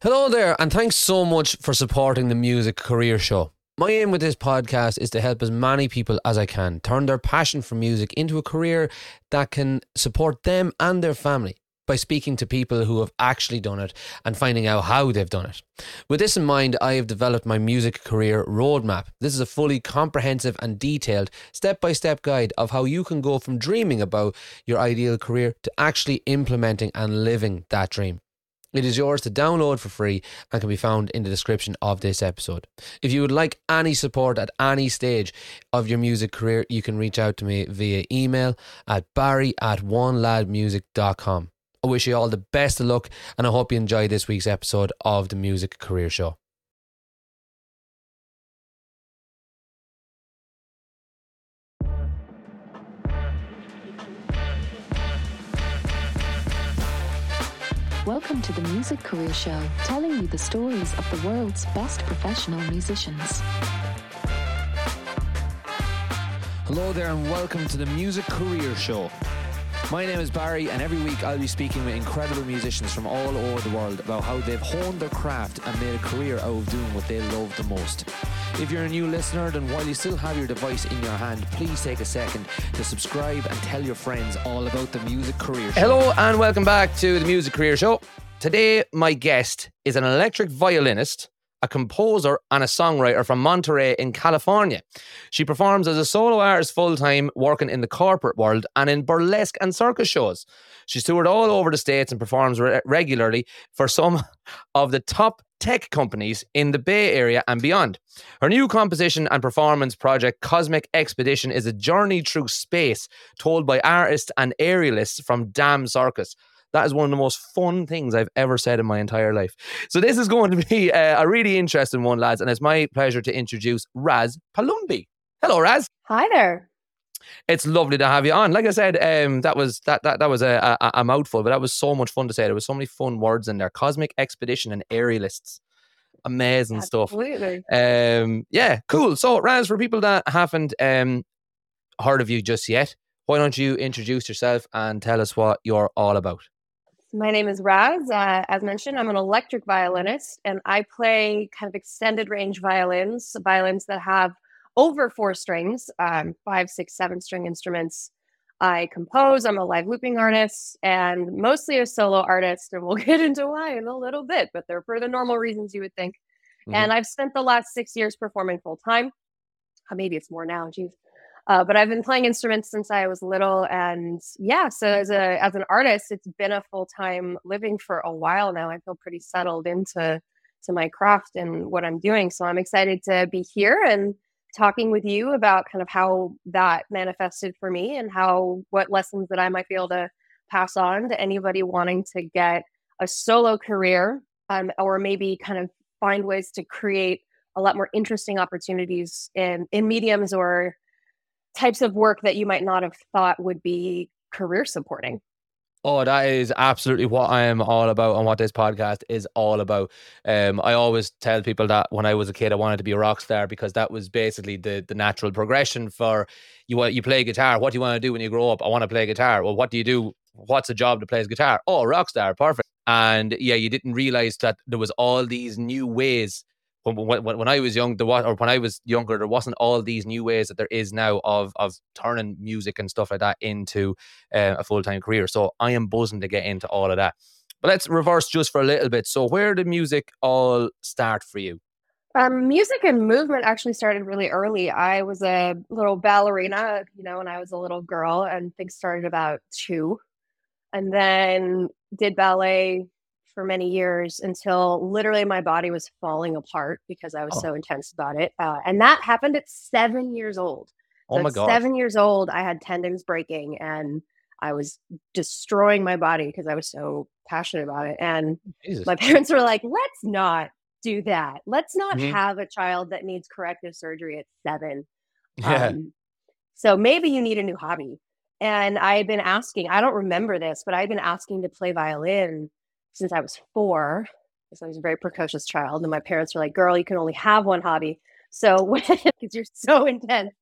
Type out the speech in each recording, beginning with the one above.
Hello there, and thanks so much for supporting the Music Career Show. My aim with this podcast is to help as many people as I can turn their passion for music into a career that can support them and their family by speaking to people who have actually done it and finding out how they've done it. With this in mind, I have developed my music career roadmap. This is a fully comprehensive and detailed step by step guide of how you can go from dreaming about your ideal career to actually implementing and living that dream. It is yours to download for free and can be found in the description of this episode. If you would like any support at any stage of your music career, you can reach out to me via email at barry at oneladmusic.com. I wish you all the best of luck and I hope you enjoy this week's episode of the Music Career Show. Welcome to the Music Career Show, telling you the stories of the world's best professional musicians. Hello there, and welcome to the Music Career Show. My name is Barry, and every week I'll be speaking with incredible musicians from all over the world about how they've honed their craft and made a career out of doing what they love the most. If you're a new listener, then while you still have your device in your hand, please take a second to subscribe and tell your friends all about the Music Career Show. Hello, and welcome back to the Music Career Show. Today, my guest is an electric violinist a composer and a songwriter from Monterey in California. She performs as a solo artist full time, working in the corporate world and in burlesque and circus shows. She's toured all over the States and performs re- regularly for some of the top tech companies in the Bay Area and beyond. Her new composition and performance project, Cosmic Expedition, is a journey through space told by artists and aerialists from DAM Circus. That is one of the most fun things I've ever said in my entire life. So this is going to be uh, a really interesting one, lads, and it's my pleasure to introduce Razz Palumbi. Hello, Razz. Hi there. It's lovely to have you on. Like I said, um, that was that that that was a, a, a mouthful, but that was so much fun to say. There was so many fun words in there: cosmic expedition and aerialists. Amazing Absolutely. stuff. Um, yeah, cool. So, Razz, for people that haven't um, heard of you just yet, why don't you introduce yourself and tell us what you're all about? My name is Razz. Uh, as mentioned, I'm an electric violinist and I play kind of extended range violins, violins that have over four strings, um, five, six, seven string instruments. I compose, I'm a live looping artist and mostly a solo artist. And we'll get into why in a little bit, but they're for the normal reasons you would think. Mm-hmm. And I've spent the last six years performing full time. Uh, maybe it's more now, geez. Uh, but I've been playing instruments since I was little, and yeah. So as a as an artist, it's been a full time living for a while now. I feel pretty settled into to my craft and what I'm doing. So I'm excited to be here and talking with you about kind of how that manifested for me and how what lessons that I might be able to pass on to anybody wanting to get a solo career um, or maybe kind of find ways to create a lot more interesting opportunities in in mediums or types of work that you might not have thought would be career supporting. Oh, that is absolutely what I am all about and what this podcast is all about. Um, I always tell people that when I was a kid, I wanted to be a rock star because that was basically the the natural progression for you. You play guitar. What do you want to do when you grow up? I want to play guitar. Well, what do you do? What's a job to play guitar? Oh, rock star, perfect. And yeah, you didn't realize that there was all these new ways when, when, when I was young, there was, or when I was younger, there wasn't all these new ways that there is now of of turning music and stuff like that into uh, a full time career. So I am buzzing to get into all of that. But let's reverse just for a little bit. So where did music all start for you? Um, music and movement actually started really early. I was a little ballerina, you know, when I was a little girl, and things started about two. And then did ballet for many years until literally my body was falling apart because I was oh. so intense about it. Uh, and that happened at seven years old. Oh so oh my god! Seven years old, I had tendons breaking and I was destroying my body because I was so passionate about it. And Jesus. my parents were like, "Let's not do that. Let's not mm-hmm. have a child that needs corrective surgery at seven. Yeah. Um, so maybe you need a new hobby." And I had been asking. I don't remember this, but I had been asking to play violin since I was four, because I was a very precocious child. And my parents were like, girl, you can only have one hobby. So because you're so intense.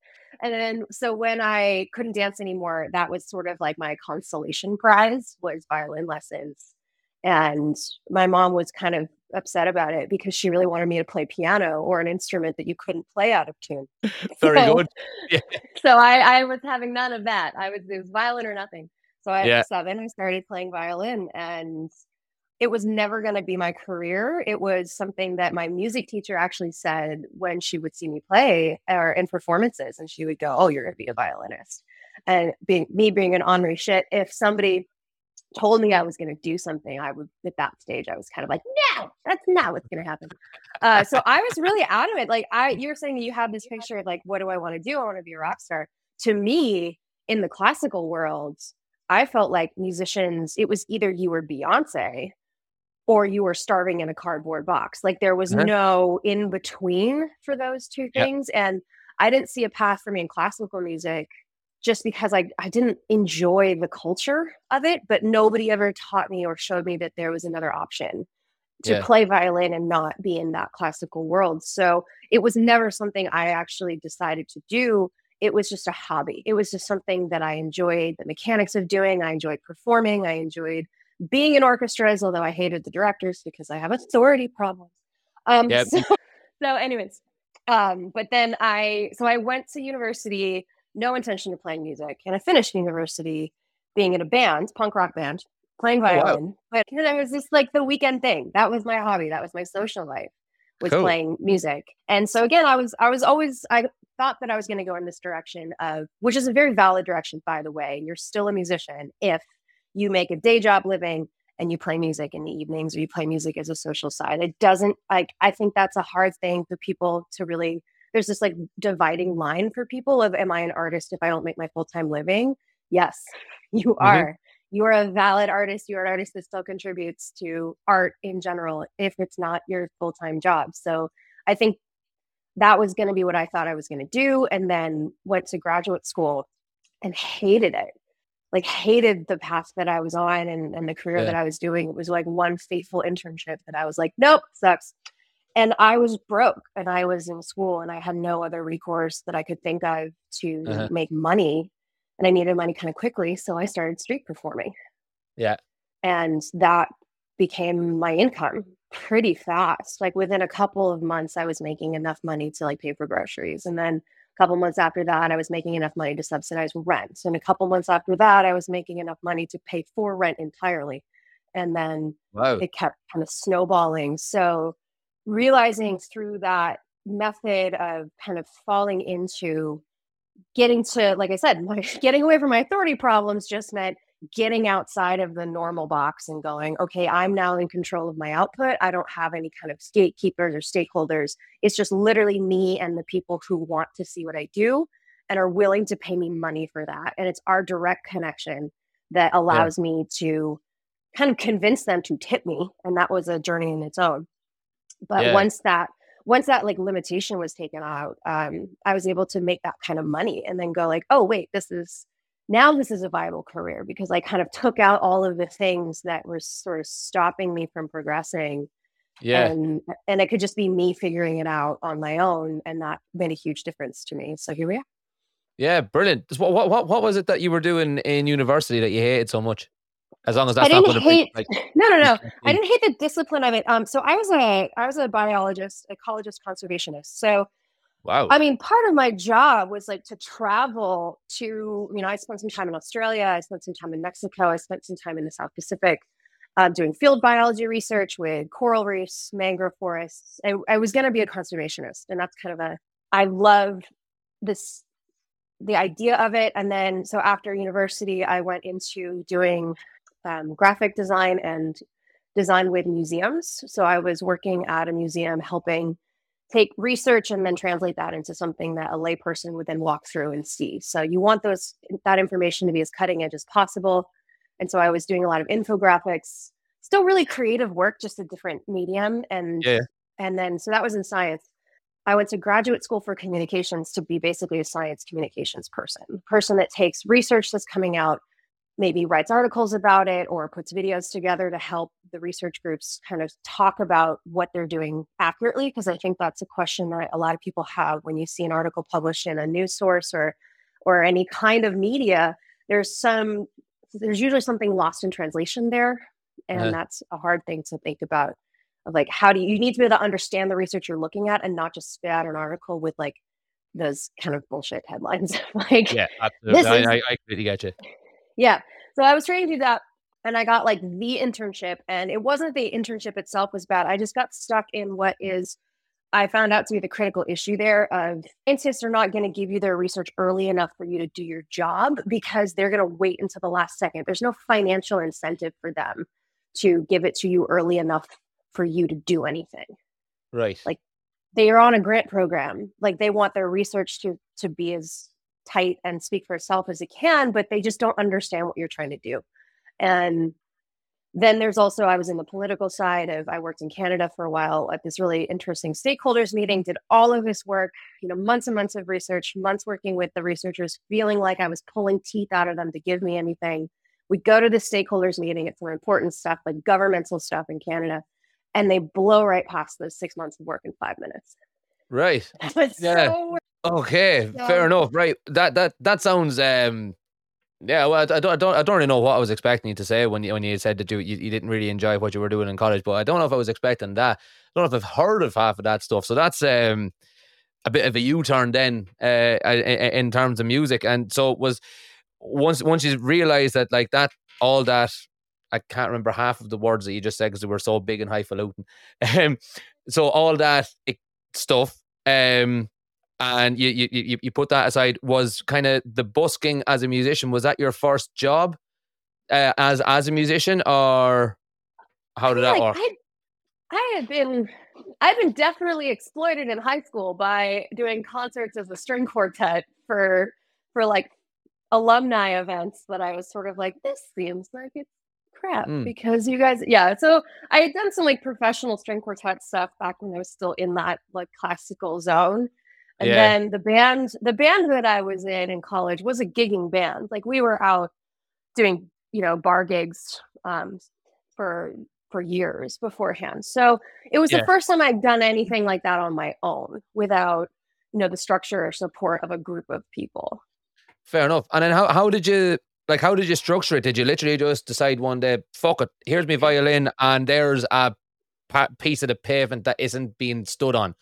And then so when I couldn't dance anymore, that was sort of like my consolation prize was violin lessons. And my mom was kind of upset about it because she really wanted me to play piano or an instrument that you couldn't play out of tune. Very So- good. Yeah. So I, I was having none of that. I was it was violin or nothing. So at Yeah. seven, I started playing violin, and it was never going to be my career. It was something that my music teacher actually said when she would see me play or in performances, and she would go, "Oh, you're going to be a violinist." And being me being an ornery shit, if somebody told me I was going to do something, I would at that stage I was kind of like, "No, that's not what's going to happen." Uh, so I was really adamant. Like I, you were saying, you have this picture of like, what do I want to do? I want to be a rock star. To me, in the classical world, I felt like musicians. It was either you were Beyonce, or you were starving in a cardboard box. Like there was Uh-huh. no in between for those two Yep. things, and I didn't see a path for me in classical music. Just because I, I didn't enjoy the culture of it, but nobody ever taught me or showed me that there was another option to Yeah. play violin and not be in that classical world. So it was never something I actually decided to do. It was just a hobby. It was just something that I enjoyed the mechanics of doing. I enjoyed performing. I enjoyed being in orchestras, although I hated the directors because I have authority problems. Um, Yep. so, so, anyways, um, but then I, so I went to university, no intention of playing music, and I finished university being in a band, punk rock band, playing Oh, wow. violin. But you know, it was just like the weekend thing. That was my hobby. That was my social life was Cool. playing music. And so again, I was I was always I thought that I was going to go in this direction of which is a very valid direction by the way. You're still a musician if you make a day job living and you play music in the evenings or you play music as a social side. It doesn't like I think that's a hard thing for people to really there's this like dividing line for people of am I an artist if I don't make my full-time living? Yes, you mm-hmm. are. You are a valid artist. You are an artist that still contributes to art in general if it's not your full-time job. So I think that was going to be what I thought I was going to do and then went to graduate school and hated it. Like hated the path that I was on and, and the career Yeah. that I was doing. It was like one fateful internship that I was like, nope, sucks. And I was broke and I was in school and I had no other recourse that I could think of to Uh-huh. make money. And I needed money kind of quickly. So I started street performing. Yeah. And that became my income pretty fast. Like within a couple of months, I was making enough money to like pay for groceries. And then a couple months after that, I was making enough money to subsidize rent. And a couple months after that, I was making enough money to pay for rent entirely. And then Wow. it kept kind of snowballing. So realizing through that method of kind of falling into getting to, like I said, my, getting away from my authority problems just meant getting outside of the normal box and going, okay, I'm now in control of my output. I don't have any kind of gatekeepers or stakeholders. It's just literally me and the people who want to see what I do and are willing to pay me money for that. And it's our direct connection that allows me to kind of convince them to tip me. And that was a journey in its own. But Yeah. once that once that like limitation was taken out, um, I was able to make that kind of money and then go like, oh wait, this is now this is a viable career because I kind of took out all of the things that were sort of stopping me from progressing. Yeah. And and it could just be me figuring it out on my own. And that made a huge difference to me. So here we are. Yeah. Brilliant. What, what, what, what was it that you were doing in university that you hated so much? As long as I that's not didn't going to be hate like, no no no. I didn't hate the discipline of it. Um so I was a I was a biologist, ecologist, conservationist. So wow. I mean, part of my job was like to travel to, you know, I spent some time in Australia, I spent some time in Mexico, I spent some time in the South Pacific uh, doing field biology research with coral reefs, mangrove forests. I, I was going to be a conservationist, and that's kind of a, I loved this, the idea of it. And then, so after university, I went into doing um, graphic design and design with museums. So I was working at a museum helping take research and then translate that into something that a layperson would then walk through and see. So you want those that information to be as cutting edge as possible. And so I was doing a lot of infographics, still really creative work, just a different medium. And Yeah. and then so that was in science. I went to graduate school for communications to be basically a science communications person, person that takes research that's coming out, maybe writes articles about it or puts videos together to help the research groups kind of talk about what they're doing accurately. Because I think that's a question that a lot of people have when you see an article published in a news source or or any kind of media. There's some there's usually something lost in translation there, and Uh-huh. that's a hard thing to think about. of like how do you, you need to be able to understand the research you're looking at and not just spit out an article with like those kind of bullshit headlines. like Yeah, absolutely. This I, is- I, I completely get you. Yeah. So I was trying to do that and I got like the internship and it wasn't the internship itself was bad. I just got stuck in what is I found out to be the critical issue there of scientists are not going to give you their research early enough for you to do your job because they're going to wait until the last second. There's no financial incentive for them to give it to you early enough for you to do anything Right. Like- they are on a grant program like they want their research to to be as tight and speak for itself as it can but they just don't understand what you're trying to do and then there's also i was in the political side of i worked in canada for a while at this really interesting stakeholders meeting did all of this work you know months and months of research months working with the researchers feeling like i was pulling teeth out of them to give me anything we go to the stakeholders meeting it's some important stuff like governmental stuff in canada and they blow right past those six months of work in five minutes. right. That was Yeah. so Okay, So- fair enough. Right, that that that sounds. um Yeah, well, I don't, I don't, I don't really know what I was expecting you to say when you when you said that you, you you didn't really enjoy what you were doing in college, but I don't know if I was expecting that. I don't know if I've heard of half of that stuff. So that's um a bit of a U turn then, uh, in terms of music. And so it was once once you realized that like that all that I can't remember half of the words that you just said because they were so big and highfalutin. Um, so all that stuff, um, and you you you you put that aside. Was kind of the busking as a musician. Was that your first job uh, as as a musician, or how did that like, work? I, I had been I've been definitely exploited in high school by doing concerts as a string quartet for for like alumni events that I was sort of like, this seems like it's crap Mm. because you guys yeah. So I had done some like professional string quartet stuff back when I was still in that like classical zone. And Yeah. then the band the band that I was in in college was a gigging band. Like we were out doing, you know, bar gigs um for for years beforehand. So it was Yeah. the first time I'd done anything like that on my own without, you know, the structure or support of a group of people. Fair enough. And then how how did you like how did you structure it? Did you literally just decide one day, fuck it, here's my violin and there's a piece of the pavement that isn't being stood on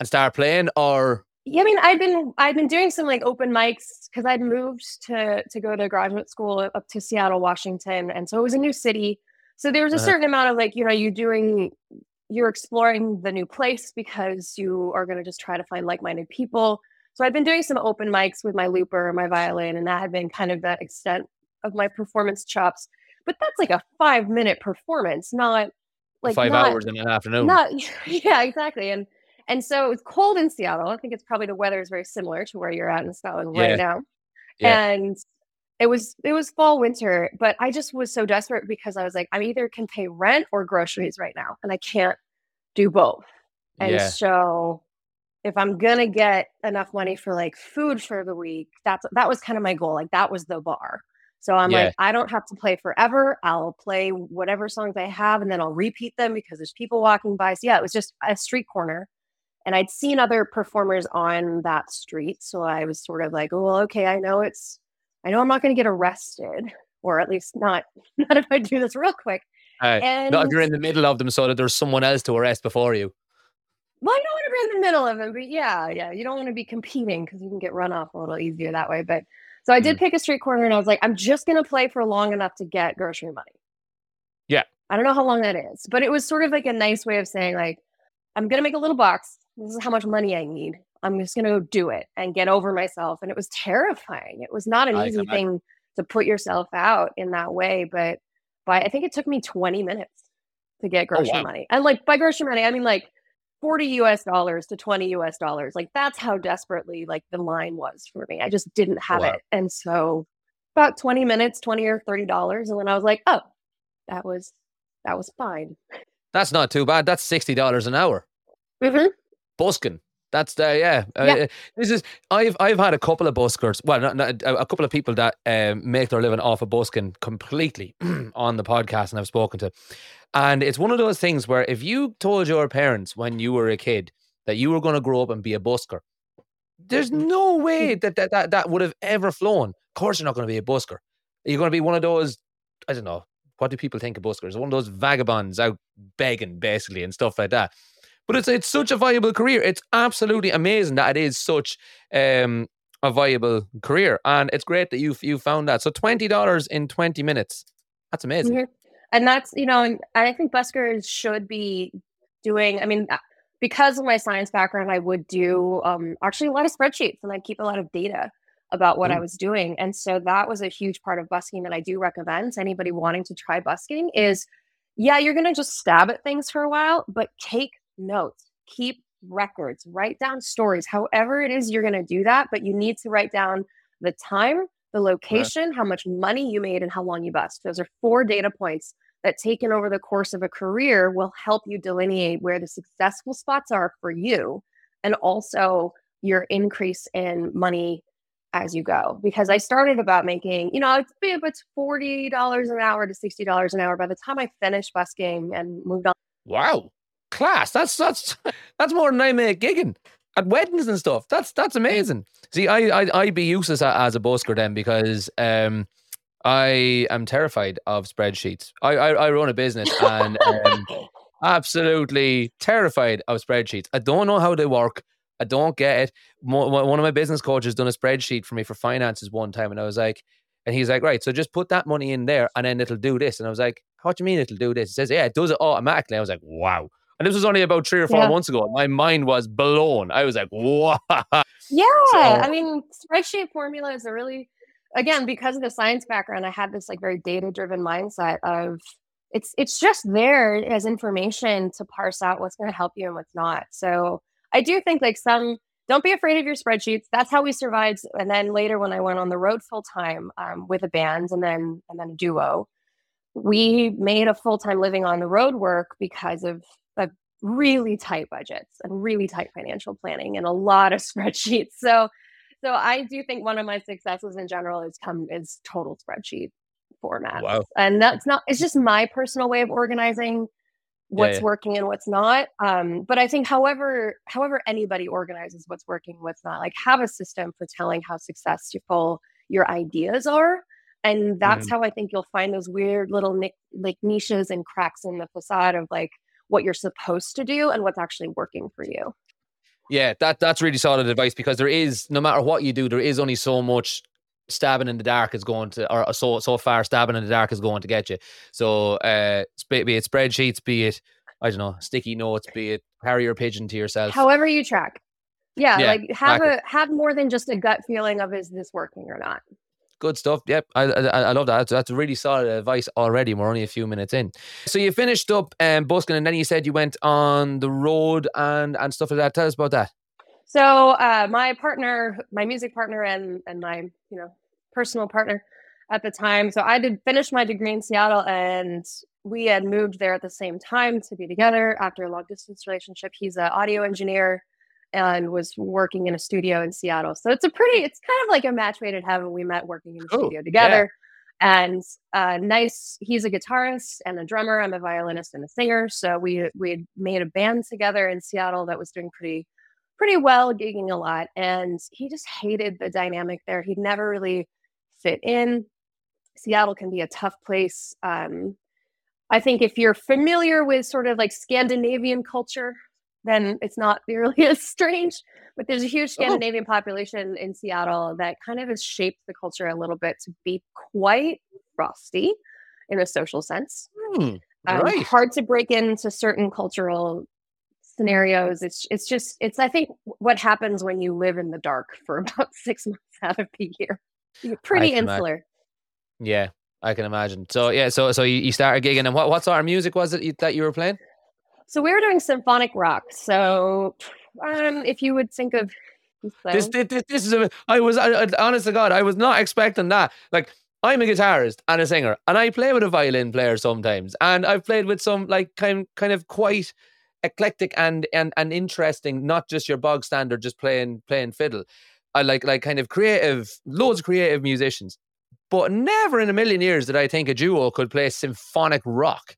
and start playing or Yeah, I mean, I've been I've been doing some like open mics because I'd moved to to go to graduate school up to Seattle, Washington, and so it was a new city. So there was a Uh-huh. certain amount of like, you know, you doing you're exploring the new place because you are going to just try to find like-minded people. So I'd been doing some open mics with my looper, and my violin, and that had been kind of the extent of my performance chops. But that's like a five minute performance, not like five not, hours in an afternoon? not yeah, exactly. And and so it's cold in Seattle. I think it's probably the weather is very similar to where you're at in Scotland Yeah. right now. Yeah. And it was it was fall winter, but I just was so desperate because I was like, I either can pay rent or groceries right now, and I can't do both. And Yeah. so if I'm gonna get enough money for like food for the week, that's that was kind of my goal. Like that was the bar. So I'm Yeah. like, I don't have to play forever. I'll play whatever songs I have and then I'll repeat them because there's people walking by. So yeah, it was just a street corner. And I'd seen other performers on that street. So I was sort of like, oh, well, okay, I know it's I know I'm not gonna get arrested, or at least not not if I do this real quick. Uh, And not if you're in the middle of them so that there's someone else to arrest before you. Well, I don't want to be in the middle of them, but yeah, yeah, you don't want to be competing because you can get run off a little easier that way. But so I Mm. did pick a street corner, and I was like, I'm just gonna play for long enough to get grocery money. Yeah. I don't know how long that is, but it was sort of like a nice way of saying like, I'm gonna make a little box. This is how much money I need. I'm just gonna go do it and get over myself. And it was terrifying. It was not an I easy thing to put yourself out in that way, but but I think it took me 20 minutes to get grocery Oh, wow. money. And like by grocery money, I mean like 40 US dollars to 20 US dollars. Like that's how desperately like the line was for me. I just didn't have wow. it. And so about 20 minutes, 20 or 30 dollars. And then I was like, oh, that was that was fine. That's not too bad. That's sixty dollars an hour. Mm Mhm. Busking. That's the yeah. Uh, Yeah. uh, this is I've I've had a couple of buskers. Well, not, not a, a couple of people that um, make their living off of busking completely on the podcast, and I've spoken to. And it's one of those things where if you told your parents when you were a kid that you were going to grow up and be a busker, there's no way that that, that that would have ever flown. Of course, you're not going to be a busker. You're going to be one of those, I don't know, what do people think of buskers? One of those vagabonds out begging basically and stuff like that. But it's it's such a viable career. It's absolutely amazing that it is such um, a viable career, and it's great that you you found that. So twenty dollars in twenty minutes. That's amazing. Mhm. And that's, you know, I think buskers should be doing, I mean, uh, because of my science background, I would do um, actually a lot of spreadsheets and I'd keep a lot of data about what I Mm. was doing. And so that was a huge part of busking that I do recommend to anybody wanting to try busking is yeah, you're going to just stab at things for a while, but take notes, keep records, write down stories, however it is you're going to do that. But you need to write down the time, the location, how much money you made, and how long you bust. Those are four data points that taken over the course of a career will help you delineate where the successful spots are for you and also your increase in money as you go because i started about making you know it's it's $40 an hour to $60 an hour by the time i finished busking and moved on Wow, class. That's that's that's more than I make gigging at weddings and stuff. That's that's amazing. See, I I I'd be useless as a busker then because um I am terrified of spreadsheets. I I, I run a business and um, absolutely terrified of spreadsheets. I don't know how they work. I don't get it. One of my business coaches done a spreadsheet for me for finances one time, and I was like, and he's like, right, so just put that money in there, and then it'll do this. And I was like, what do you mean it'll do this? He says, yeah, it does it automatically. I was like, wow. And this was only about three or four Yeah. months ago. My mind was blown. I was like, wow. Yeah, So- I mean, spreadsheet formulas are really, again, because of the science background, I had this like very data-driven mindset of it's it's just there as information to parse out what's going to help you and what's not. So I do think like some don't be afraid of your spreadsheets. That's how we survived. And then later, when I went on the road full time um, with a band and then and then a duo, we made a full time living on the road work because of a really tight budgets and really tight financial planning and a lot of spreadsheets. So so I do think one of my successes in general is come is total spreadsheet format. Wow. And that's not it's just my personal way of organizing what's yeah. working and what's not. Um, but I think however however anybody organizes what's working, what's not, like have a system for telling how successful your ideas are. And that's how I think you'll find those weird little nick like niches and cracks in the facade of like what you're supposed to do and what's actually working for you. Yeah, that that's really solid advice because there is no matter what you do, there is only so much stabbing in the dark is going to or so so far stabbing in the dark is going to get you. So uh be it spreadsheets, be it I don't know, sticky notes, be it carrier pigeon to yourself. However you track. Yeah, Yeah, like have exactly. a have more than just a gut feeling of is this working or not. Good stuff. Yep, I, I I love that. That's, that's really solid advice already. We're only a few minutes in. So you finished up um, busking, and then you said you went on the road and and stuff like that. Tell us about that. So uh, my partner, my music partner, and and my you know personal partner at the time. So I did finish my degree in Seattle, and we had moved there at the same time to be together after a long distance relationship. He's an audio engineer and was working in a studio in Seattle. So it's a pretty, it's kind of like a match made in heaven. We met working in the Cool. studio together. And uh, nice, he's a guitarist and a drummer. I'm a violinist and a singer. So we we had made a band together in Seattle that was doing pretty pretty well, gigging a lot. And he just hated the dynamic there. He'd never really fit in. Seattle can be a tough place. Um, I think if you're familiar with sort of like Scandinavian culture, then it's not nearly as strange. But there's a huge Oh. Scandinavian population in Seattle that kind of has shaped the culture a little bit to be quite frosty in a social sense. Hmm, Um, right. Hard to break into certain cultural scenarios. It's it's just it's I think what happens when you live in the dark for about six months out of the year. You're pretty imagine. insular. Yeah, I can imagine. So yeah, so so you, you started gigging, and what what sort of music was it you, that you were playing? So we were doing symphonic rock. So um, if you would think of who's This, this, this is a, I was I, I- honest to God, I was not expecting that. Like I'm a guitarist and a singer, and I play with a violin player sometimes, and I've played with some like kind kind of quite eclectic and and and interesting, not just your bog standard, just playing playing fiddle. I like like kind of creative, loads of creative musicians, but never in a million years did I think a duo could play symphonic rock.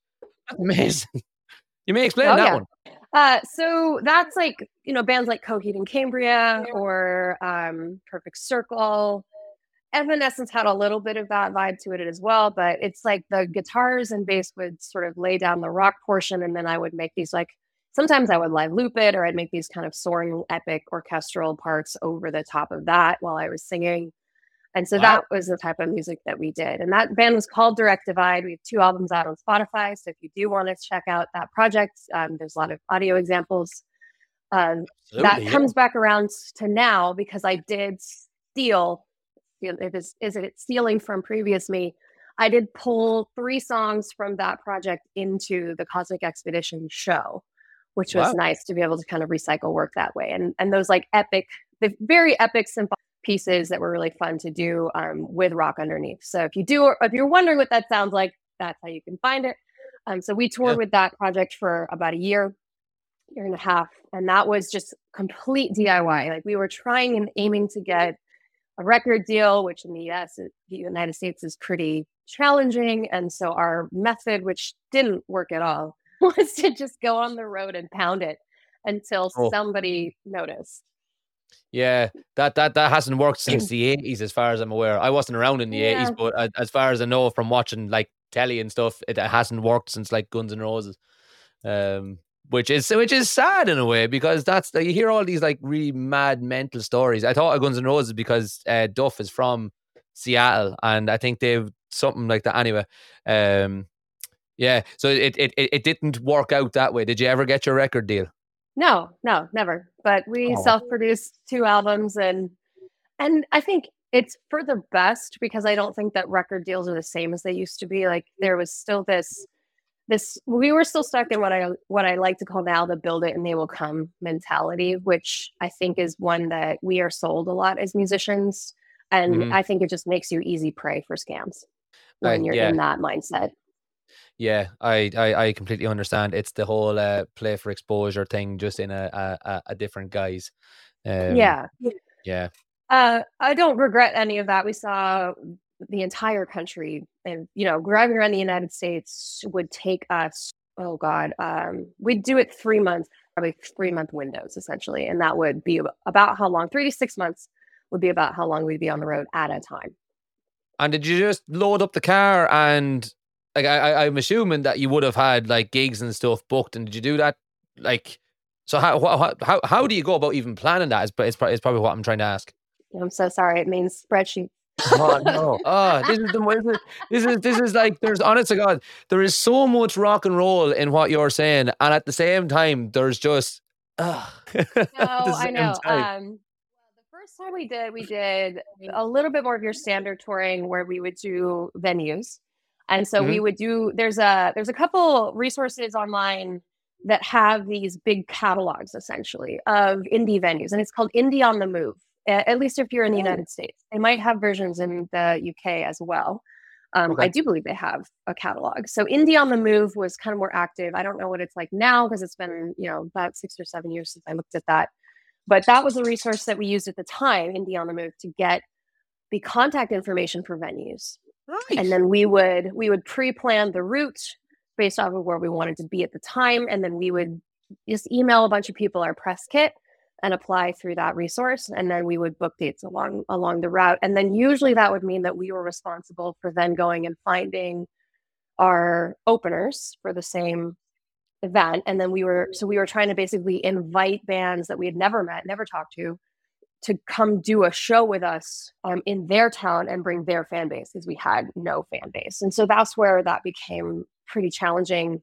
That's amazing. You may explain Oh, that yeah. one. Uh, so that's like you know bands like Coheed and Cambria or um, Perfect Circle. Evanescence had a little bit of that vibe to it as well, but it's like the guitars and bass would sort of lay down the rock portion, and then I would make these like sometimes I would live loop it, or I'd make these kind of soaring, epic orchestral parts over the top of that while I was singing. And so wow. that was the type of music that we did. And that band was called Direct Divide. We have two albums out on Spotify. So if you do want to check out that project, um, there's a lot of audio examples. Um, that yeah. comes back around to now because I did steal, it is, is it stealing from previous me? I did pull three songs from that project into the Cosmic Expedition show, which was wow. nice to be able to kind of recycle work that way. And and those like epic, the very epic symphonic pieces that were really fun to do um, with rock underneath. So if you do, if you're wondering what that sounds like, that's how you can find it. Um, so we toured yeah. with that project for about a year, year and a half, and that was just complete DIY. Like we were trying and aiming to get a record deal, which in the US, the United States, is pretty challenging. And so our method, which didn't work at all, was to just go on the road and pound it until oh. somebody noticed. Yeah, that that that hasn't worked since the eighties, as far as I'm aware. I wasn't around in the eighties, yeah. but as far as I know from watching like telly and stuff, it hasn't worked since like Guns N' Roses. Um, which is which is sad in a way because that's you hear all these like really mad mental stories. I thought of Guns N' Roses because uh, Duff is from Seattle, and I think they've something like that. Anyway, um, yeah. So it, it it it didn't work out that way. Did you ever get your record deal? No, no, never. But we oh. self-produced two albums and and I think it's for the best because I don't think that record deals are the same as they used to be. Like there was still this this we were still stuck in what I what I like to call now the build it and they will come mentality, which I think is one that we are sold a lot as musicians. And mm-hmm. I think it just makes you easy prey for scams when uh, you're yeah. in that mindset. Yeah, I, I, I completely understand. It's the whole uh, play for exposure thing, just in a a, a different guise. Um, yeah, yeah. Uh, I don't regret any of that. We saw the entire country, and you know, driving around the United States would take us. Oh God, um, we'd do it three months, probably three month windows essentially, and that would be about how long? Three to six months would be about how long we'd be on the road at a time. And did you just load up the car and like I, I'm assuming that you would have had like gigs and stuff booked, and did you do that? Like, so how how how, how do you go about even planning that? Is is, is probably what I'm trying to ask. I'm so sorry. It means spreadsheet. oh no! Oh, this is the this is this is like there's honest to God, there is so much rock and roll in what you're saying, and at the same time, there's just. Uh, no, I know. Um, the first time we did, we did a little bit more of your standard touring, where we would do venues. And so mm-hmm. we would do there's a there's a couple resources online that have these big catalogs essentially of indie venues and it's called Indie on the Move. At least if you're in the oh. United States. They might have versions in the UK as well. Um, okay. I do believe they have a catalog. So Indie on the Move was kind of more active. I don't know what it's like now because it's been, you know, about six or seven years since I looked at that. But that was a resource that we used at the time, Indie on the Move, to get the contact information for venues. Right. And then we would we would pre-plan the route based off of where we wanted to be at the time, and then we would just email a bunch of people our press kit and apply through that resource and then we would book dates along along the route and then usually that would mean that we were responsible for then going and finding our openers for the same event and then we were so we were trying to basically invite bands that we had never met never talked to to come do a show with us um, in their town and bring their fan base because we had no fan base. And so that's where that became pretty challenging.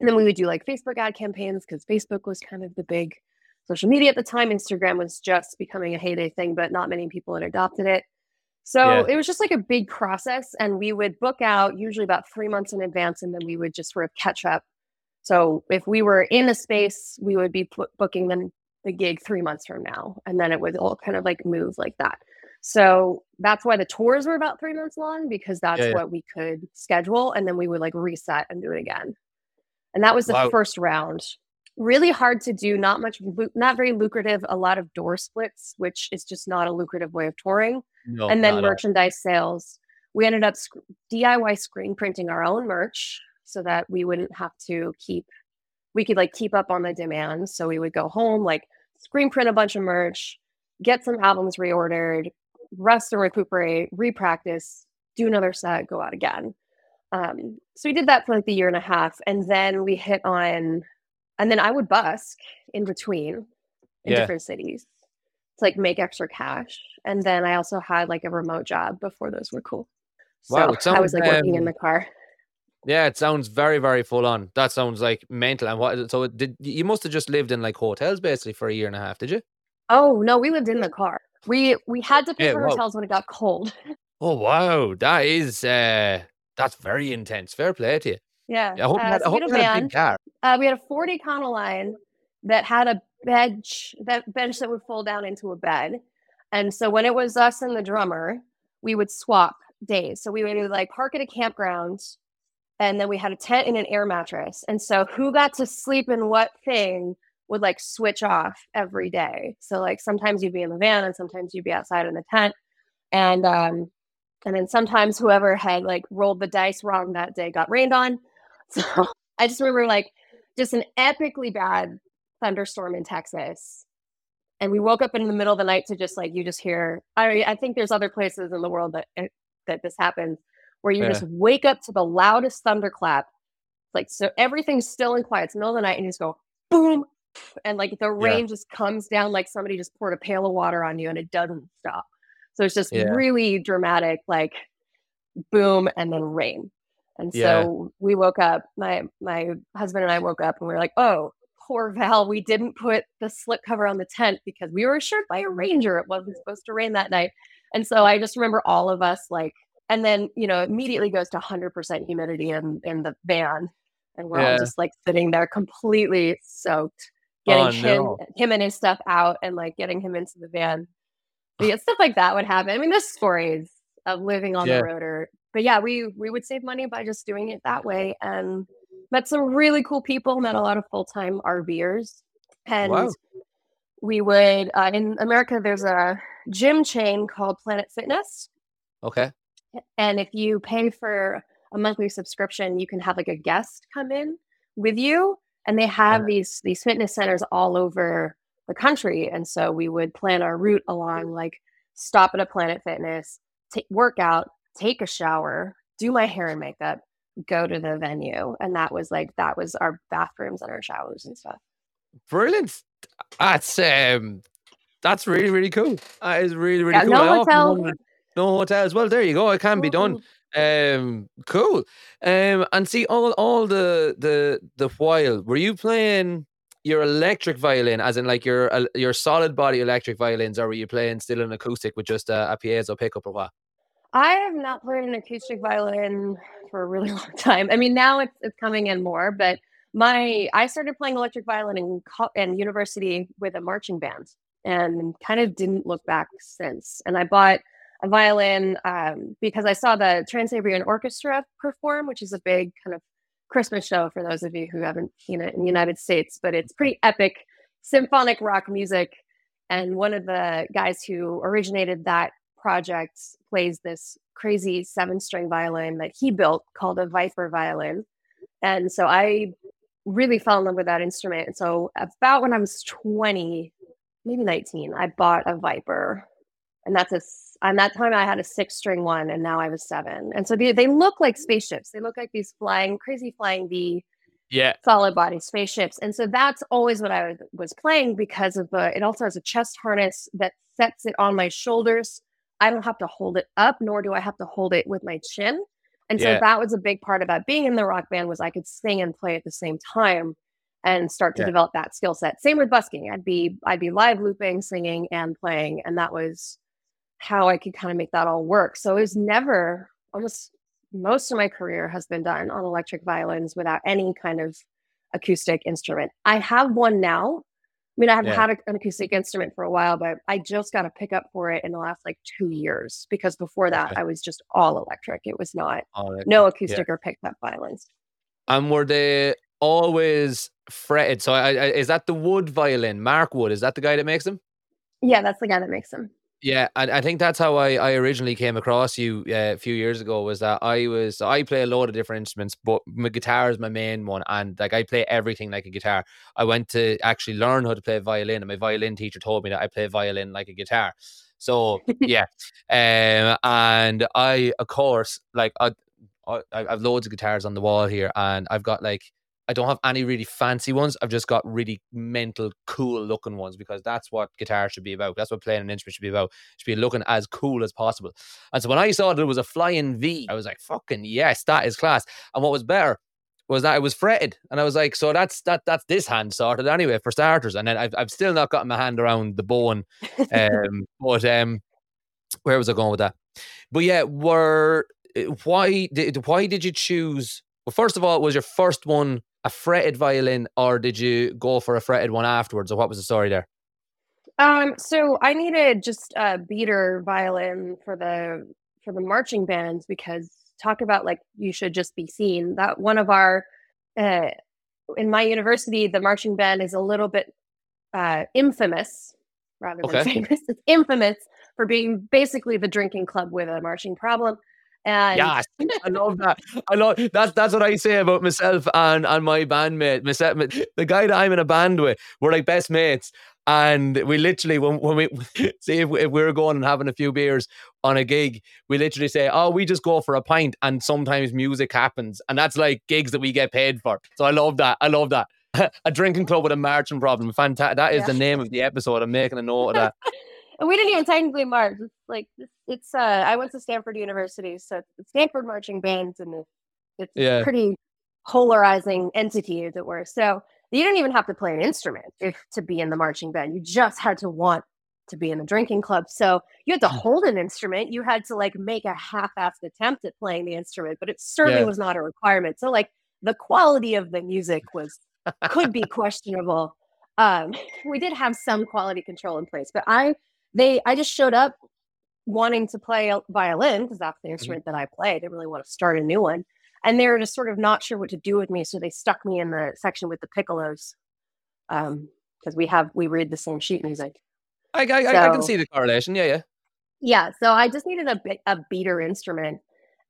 And then we would do like Facebook ad campaigns because Facebook was kind of the big social media at the time. Instagram was just becoming a heyday thing, but not many people had adopted it. So yeah. it was just like a big process. And we would book out usually about three months in advance and then we would just sort of catch up. So if we were in a space, we would be booking them the gig three months from now. And then it would all kind of like move like that. So that's why the tours were about three months long because that's yeah, yeah. what we could schedule. And then we would like reset and do it again. And that was the wow. first round. Really hard to do, not much, not very lucrative, a lot of door splits, which is just not a lucrative way of touring. No, and then merchandise sales. We ended up sc- DIY screen printing our own merch so that we wouldn't have to keep we could like keep up on the demand. So we would go home, like screen print a bunch of merch, get some albums reordered, rest and recuperate, repractice, do another set, go out again. Um, so we did that for like the year and a half, and then we hit on, and then I would busk in between in Yeah. different cities to like make extra cash, and then I also had like a remote job before those were cool. So Wow, I was like working in the car. Yeah, it sounds very, very full on. That sounds like mental. And what? So did you must have just lived in like hotels basically for a year and a half, did you? Oh no, we lived in the car. We we had to pay Yeah, for wow. hotels when it got cold. Oh wow, that is uh that's very intense. Fair play to you. yeah. I hope you uh, had, so we hope had you a had a big car. Uh, we had a 40 Econoline that had a bench, that bench that would fold down into a bed. And so when it was us and the drummer, we would swap days. So we would like park at a campground and then we had a tent and an air mattress. And so who got to sleep in what thing would like switch off every day. So like sometimes you'd be in the van and sometimes you'd be outside in the tent. And um and then sometimes whoever had like rolled the dice wrong that day got rained on. So I just remember like just an epically bad thunderstorm in Texas. And we woke up in the middle of the night to just like you just hear. I I think there's other places in the world that it- that this happens where you Yeah. just wake up to the loudest thunderclap, like so everything's still and quiet. It's the middle of the night, and you just go boom, and like the rain just comes down like somebody just poured a pail of water on you, and it doesn't stop. So it's just Yeah. really dramatic, like boom and then rain. And Yeah. so we woke up, my my husband and I woke up and we were like, oh, poor Val, we didn't put the slip cover on the tent because we were assured by a ranger it wasn't supposed to rain that night. And so I just remember all of us like, and then, you know, immediately goes to 100% humidity in, in the van. And we're Yeah. all just like sitting there completely soaked, Oh, getting him, no. him and his stuff out and like getting him into the van. But yeah, stuff like that would happen. I mean, there's stories of living on Yeah. the road or but yeah, we we would save money by just doing it that way and met some really cool people, met a lot of full-time RVers. And Wow. we would uh, in America there's a gym chain called Planet Fitness. Okay. And if you pay for a monthly subscription, you can have like a guest come in with you. And they have these these fitness centers all over the country. And so we would plan our route along like stop at a Planet Fitness, take work out, take a shower, do my hair and makeup, go to the venue. And that was like that was our bathrooms and our showers and stuff. Brilliant. That's um that's really, really cool. That is really, really Yeah, cool. no hotel. No hotels. Well, there you go. It can be done. Um, cool. Um, and see all all the the the while were you playing your electric violin, as in like your uh, your solid body electric violins, or were you playing still an acoustic with just a, a piezo pickup or what? I have not played an acoustic violin for a really long time. I mean, now it's it's coming in more, but my I started playing electric violin in co- in university with a marching band, and kind of didn't look back since. And I bought a violin um, because I saw the Trans Siberian Orchestra perform, which is a big kind of Christmas show for those of you who haven't seen it in the United States. But it's pretty epic symphonic rock music. And one of the guys who originated that project plays this crazy seven string violin that he built called a Viper violin. And so I really fell in love with that instrument. And so about when I was 20, maybe 19, I bought a Viper. And that's a on that time I had a six string one and now I have a seven. And so they, they look like spaceships. They look like these flying, crazy flying V Yeah. solid body spaceships. And so that's always what I was, was playing because of the, it also has a chest harness that sets it on my shoulders. I don't have to hold it up, nor do I have to hold it with my chin. And so Yeah. that was a big part about being in the rock band was I could sing and play at the same time and start to Yeah. develop that skill set. Same with busking. I'd be I'd be live looping, singing and playing and that was how I could kind of make that all work. So it was never almost most of my career has been done on electric violins without any kind of acoustic instrument. I have one now. I mean, I have Yeah. had a- an acoustic instrument for a while, but I just got a pickup for it in the last like two years because before that Okay. I was just all electric. It was not no acoustic or picked up violins. And were they always fretted? So I, I, is that the Wood violin? Mark Wood, is that the guy that makes them? Yeah, that's the guy that makes them. Yeah, and I think that's how I, I originally came across you uh, a few years ago. Was that I was I play a lot of different instruments, but my guitar is my main one, and like I play everything like a guitar. I went to actually learn how to play violin, and my violin teacher told me that I play violin like a guitar. So yeah, um, and I of course like I, I I've loads of guitars on the wall here, and I've got like I don't have any really fancy ones. I've just got really mental, cool looking ones because that's what guitar should be about. That's what playing an instrument should be about. It should be looking as cool as possible. And so when I saw that it was a flying V, I was like, fucking yes, that is class. And what was better was that it was fretted. And I was like, so that's that that's this hand sorted anyway for starters. And then I've I've still not gotten my hand around the bone. Um, but um where was I going with that? But yeah, were eh, why did why did you choose well, first of all, was your first one a fretted violin, or did you go for a fretted one afterwards, or what was the story there? Um, so I needed just a beater violin for the for the marching bands because talk about like you should just be seen. That one of our uh, in my university, the marching band is a little bit uh, infamous rather than Okay. famous. It's infamous for being basically the drinking club with a marching problem. And Yes, I love that. I love that's that's what I say about myself and and my bandmate. Myself, the guy that I'm in a band with, we're like best mates, and we literally when when we see if, if we're going and having a few beers on a gig, we literally say, "Oh, we just go for a pint," and sometimes music happens, and that's like gigs that we get paid for. So I love that. I love that. a drinking club with a marching problem. Fantastic. That is Yeah. the name of the episode. I'm making a note of that. And we didn't even technically march. Like it's- it's uh I went to Stanford University, so Stanford marching bands and it's Yeah. a pretty polarizing entity, as it were. So you didn't even have to play an instrument if to be in the marching band. You just had to want to be in the drinking club. So you had to Hmm. hold an instrument. You had to like make a half-assed attempt at playing the instrument, but it certainly Yeah. was not a requirement. So like the quality of the music was could be questionable. Um, we did have some quality control in place, but I they I just showed up wanting to play violin because that's the Mm-hmm. instrument that I play. I didn't really want to start a new one. And they were just sort of not sure what to do with me. So they stuck me in the section with the piccolos. Um, because we have we read the same sheet music. I, I, I, I can see the correlation. Yeah, yeah. Yeah, so I just needed a a beater instrument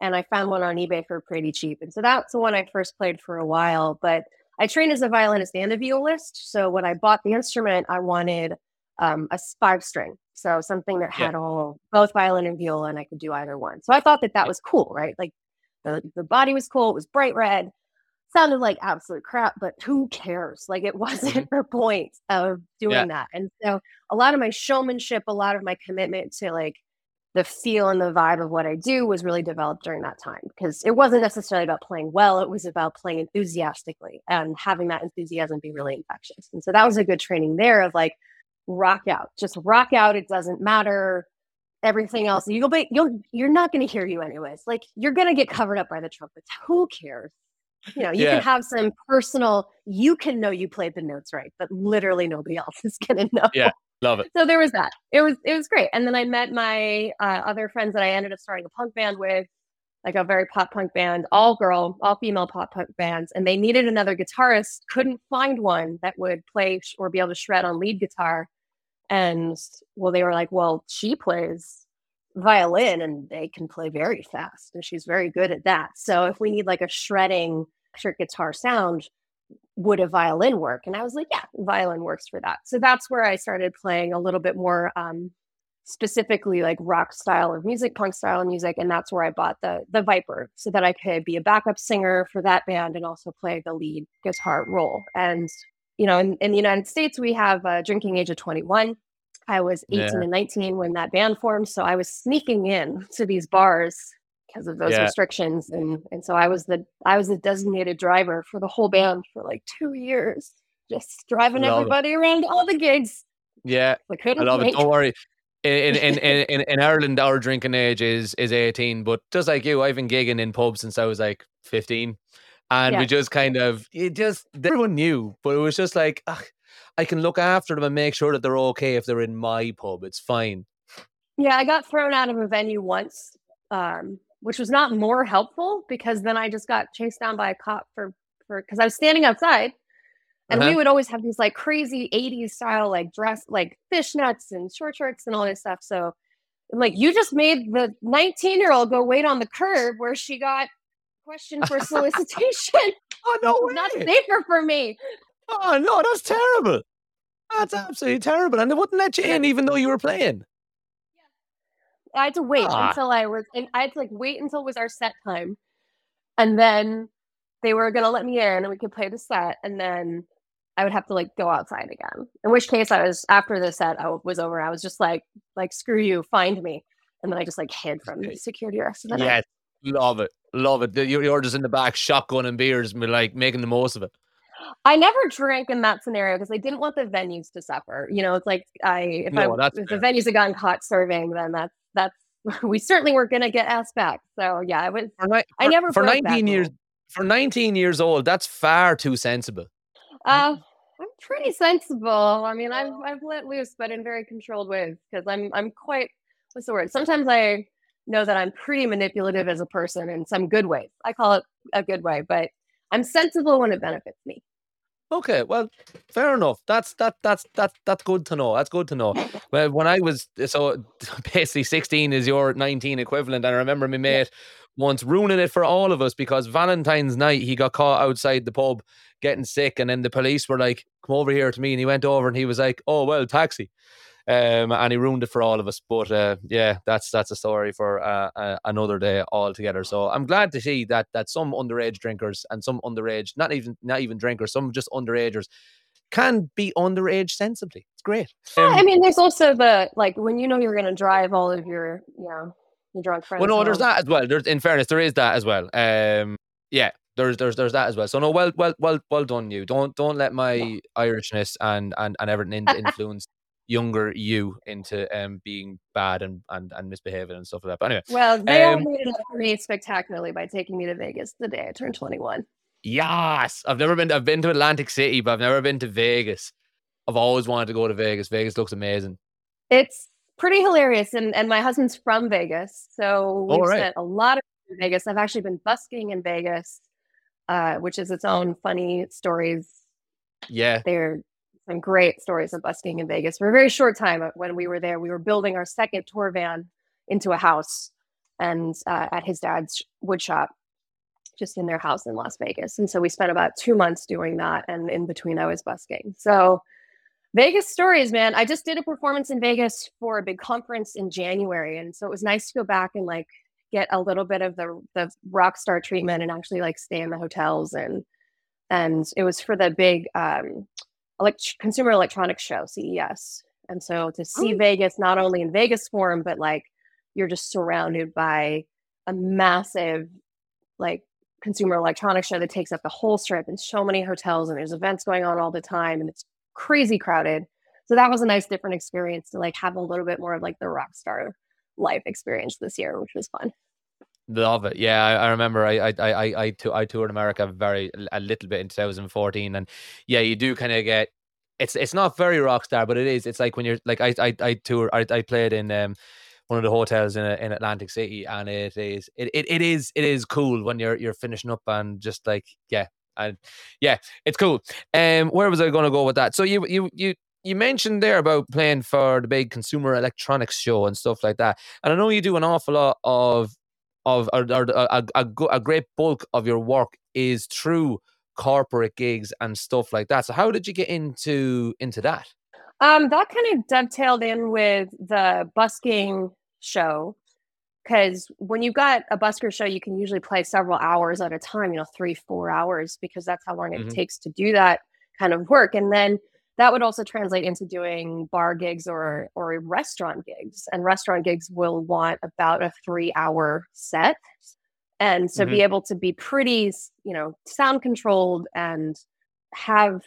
and I found one on eBay for pretty cheap. And so that's the one I first played for a while. But I trained as a violinist and a violist. So when I bought the instrument, I wanted um, a five string. So something that Yeah. had all both violin and viola, and I could do either one. So I thought that that Yeah. was cool, right? Like the, the body was cool, it was bright red, sounded like absolute crap, but who cares? Like it wasn't the point of doing Yeah. that. And so a lot of my showmanship, a lot of my commitment to like the feel and the vibe of what I do was really developed during that time because it wasn't necessarily about playing well, it was about playing enthusiastically and having that enthusiasm be really infectious. And so that was a good training there of like rock out, just rock out. It doesn't matter. Everything else, you'll be you'll you're not going to hear you anyways. Like you're going to get covered up by the trumpets. Who cares? You know, you Yeah. can have some personal. You can know you played the notes right, but literally nobody else is going to know Yeah. Love it. so there was that. It was it was great. And then I met my uh, other friends that I ended up starting a punk band with, like a very pop punk band, all girl, all female pop punk bands, and they needed another guitarist. Couldn't find one that would play sh- or be able to shred on lead guitar. And well, they were like, well, she plays violin and they can play very fast, and she's very good at that. So if we need like a shredding electric guitar sound, would a violin work? And I was like, yeah, violin works for that. So that's where I started playing a little bit more um, specifically like rock style of music, punk style of music, and that's where I bought the the Viper so that I could be a backup singer for that band and also play the lead guitar role. And you know, in, in the United States, we have a drinking age of 21. I was 18 Yeah. and 19 when that band formed, so I was sneaking in to these bars because of those Yeah. restrictions and and so I was the I was the designated driver for the whole band for like 2 years just driving everybody around all the gigs Yeah, I couldn't I love it. Don't worry. In in, in in Ireland, our drinking age is is eighteen. But just like you, I've been gigging in pubs since I was like fifteen, and we just kind of it just everyone knew, but it was just like "Ugh, I can look after them and make sure that they're okay if they're in my pub. It's fine. Yeah, I got thrown out of a venue once, um, which was not more helpful because then I just got chased down by a cop for for because I was standing outside, and Uh-huh. we would always have these like crazy '80s style like dress like fishnets and short shorts and all this stuff. So, I'm like, you just made the 19 year old go wait on the curb where she got questioned for solicitation. Oh no not way! safer for me. Oh no, that's terrible. That's absolutely terrible. And they wouldn't let you in even though you were playing. Yeah, I had to wait Ah. until I was, and I had to like wait until it was our set time, and then they were gonna let me in, and we could play the set, and then I would have to like go outside again. In which case, I was after the set I was over, I was just like, like screw you, find me, and then I just like hid from the security the rest of the night. Yes, love it, love it. You're, just in the back, shotgun and beers, and like making the most of it. I never drank in that scenario because I didn't want the venues to suffer. You know, it's like I if No, I if fair. the venues had gotten caught serving, then that's that's we certainly weren't gonna get asked back. So yeah, I was For, I never for 19 years. rule. For 19 years old, that's far too sensible. Uh, I'm pretty sensible. I mean, I've I've let loose, but in very controlled ways because I'm I'm quite what's the word? Sometimes I know that I'm pretty manipulative as a person in some good ways. I call it a good way, but I'm sensible when it benefits me. Okay, well, fair enough. That's that that's that's that's good to know. That's good to know. Well, when I was so basically 16 is your 19 equivalent, and I remember my mate once ruining it for all of us because Valentine's night he got caught outside the pub getting sick, and then the police were like, "Come over here to me," and he went over and he was like, "Oh well, taxi." Um, and he ruined it for all of us. But uh, yeah, that's that's a story for uh, uh, another day altogether. So I'm glad to see that that some underage drinkers and some underage, not even not even drinkers, some just underagers can be underage sensibly. It's great. Yeah, I Um, mean, there's also the like when you know you're going to drive all of your, you know, drunk friends. well, no, there's that as well. There's, in fairness, there is that as well. Um, yeah, there's there's there's that as well. So no, well well well well done you. Don't don't let my Irishness and and and everything influence younger you into um being bad and and and misbehaving and stuff like that. But anyway, Well, they all Um, made it up for me spectacularly by taking me to Vegas the day I turned 21. yes, I've never been. I've been to Atlantic City, but I've never been to Vegas. I've always wanted to go to Vegas. Vegas looks amazing. It's pretty hilarious, and and my husband's from Vegas, so we've right. spent a lot of time in Vegas. I've actually been busking in Vegas, uh, which is its own funny stories. Yeah. There are some great stories of busking in Vegas for a very short time. uh, When we were there, we were building our second tour van into a house, and uh, at his dad's wood shop, just in their house in Las Vegas. And so we spent about two months doing that, and in between, I was busking. So Vegas stories, man. I just did a performance in Vegas for a big conference in January, and so it was nice to go back and like get a little bit of the the rock star treatment and actually like stay in the hotels and and it was for the big um elect- consumer electronics show CES. And so to see Oh. Vegas not only in Vegas form but like you're just surrounded by a massive like consumer electronics show that takes up the whole strip and so many hotels and there's events going on all the time and it's crazy crowded. So that was a nice different experience to like have a little bit more of like the rock star life experience this year, which was fun. Love it. Yeah, I, I remember I I I I tou- I toured America very a little bit in 2014, and yeah, you do kind of get it's it's not very rock star, but it is. It's like when you're like I I I tour I, I played in um one of the hotels in in Atlantic City, and it is it, it it is it is cool when you're you're finishing up and just like yeah and yeah it's cool. Um, where was I going to go with that? So you you you. You mentioned there about playing for the big consumer electronics show and stuff like that, and I know you do an awful lot of of or, or a, a, a, great bulk of your work is through corporate gigs and stuff like that. So how did you get into into that? Um, that kind of dovetailed in with the busking show because when you've got a busker show, you can usually play several hours at a time, you know, three, four hours, because that's how long it Mhm. takes to do that kind of work. And then that would also translate into doing bar gigs or or restaurant gigs. And restaurant gigs will want about a three hour set. And so be able to be pretty, you know, sound controlled and have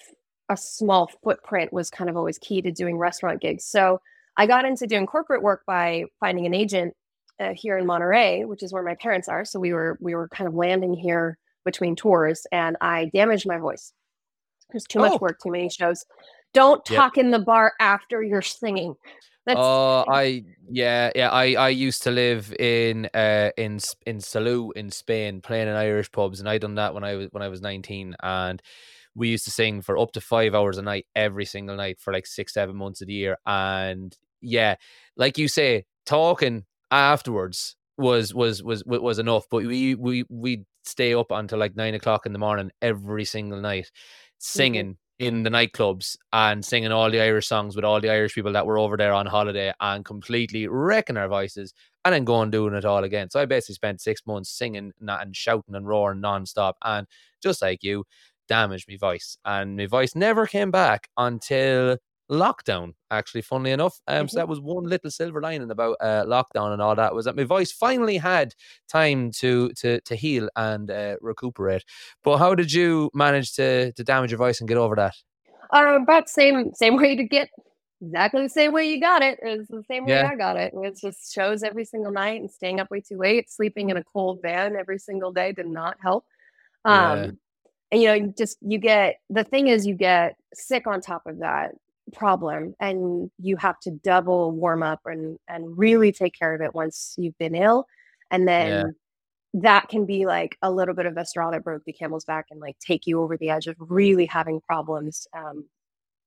a small footprint was kind of always key to doing restaurant gigs. So I got into doing corporate work by finding an agent uh, here in Monterey, which is where my parents are. So we were we were kind of landing here between tours, and I damaged my voice. There's too Oh. much work, too many shows. Don't Yep. talk in the bar after you're singing. That's Oh, I yeah yeah I I used to live in uh in in Salou in Spain playing in Irish pubs and I done that when I was when I was 19 and we used to sing for up to 5 hours a night every single night for like 6 7 months of the year and yeah like you say talking afterwards was was was was enough but we we we'd stay up until like 9 o'clock in the morning every single night mm-hmm. singing in the nightclubs and singing all the Irish songs with all the Irish people that were over there on holiday and completely wrecking our voices and then going doing it all again. So I basically spent six months singing and shouting and roaring nonstop. And just like you, damaged my voice. And my voice never came back until lockdown, actually, funnily enough. Um, mm-hmm. So that was one little silver lining about uh, lockdown and all that was that my voice finally had time to to to heal and uh, recuperate. But how did you manage to to damage your voice and get over that? Um, about same same way to get exactly the same way you got it is the same way yeah. I got it. It's just shows every single night and staying up way too late, sleeping in a cold van every single day did not help. Um, yeah. and you know, just you get the thing is you get sick on top of that problem and you have to double warm up and and really take care of it once you've been ill and then yeah. that can be like a little bit of a straw that broke the camel's back and like take you over the edge of really having problems um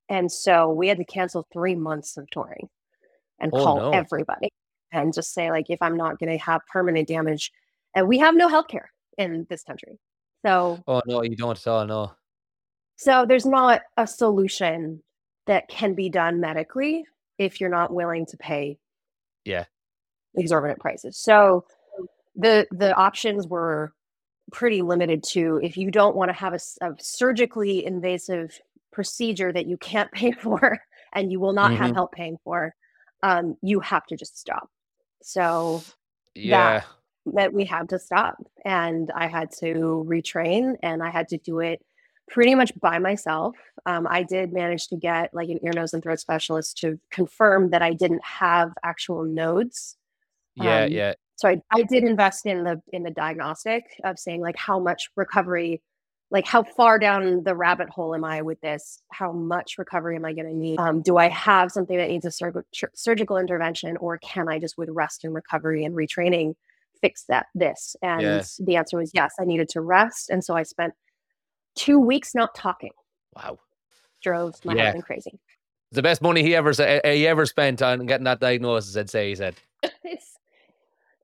and so we had to cancel three months of touring and oh, call no. everybody and just say like if i'm not going to have permanent damage and we have no health care in this country so oh no you don't at all no so there's not a solution that can be done medically if you're not willing to pay yeah. exorbitant prices. So the the options were pretty limited to if you don't want to have a, a surgically invasive procedure that you can't pay for and you will not mm-hmm. have help paying for um, you have to just stop. So yeah. that meant we had to stop and i had to retrain and i had to do it pretty much by myself. Um, I did manage to get like an ear, nose, and throat specialist to confirm that I didn't have actual nodes. Yeah, um, yeah. So I, I did invest in the in the diagnostic of saying like how much recovery, like how far down the rabbit hole am I with this? How much recovery am I going to need? Um, do I have something that needs a sur- surgical intervention, or can I just with rest and recovery and retraining fix that this? And yeah. the answer was yes. I needed to rest, and so I spent two weeks not talking. Wow. Drove my yeah. husband crazy. The best money he ever he ever spent on getting that diagnosis. I'd say he said. it's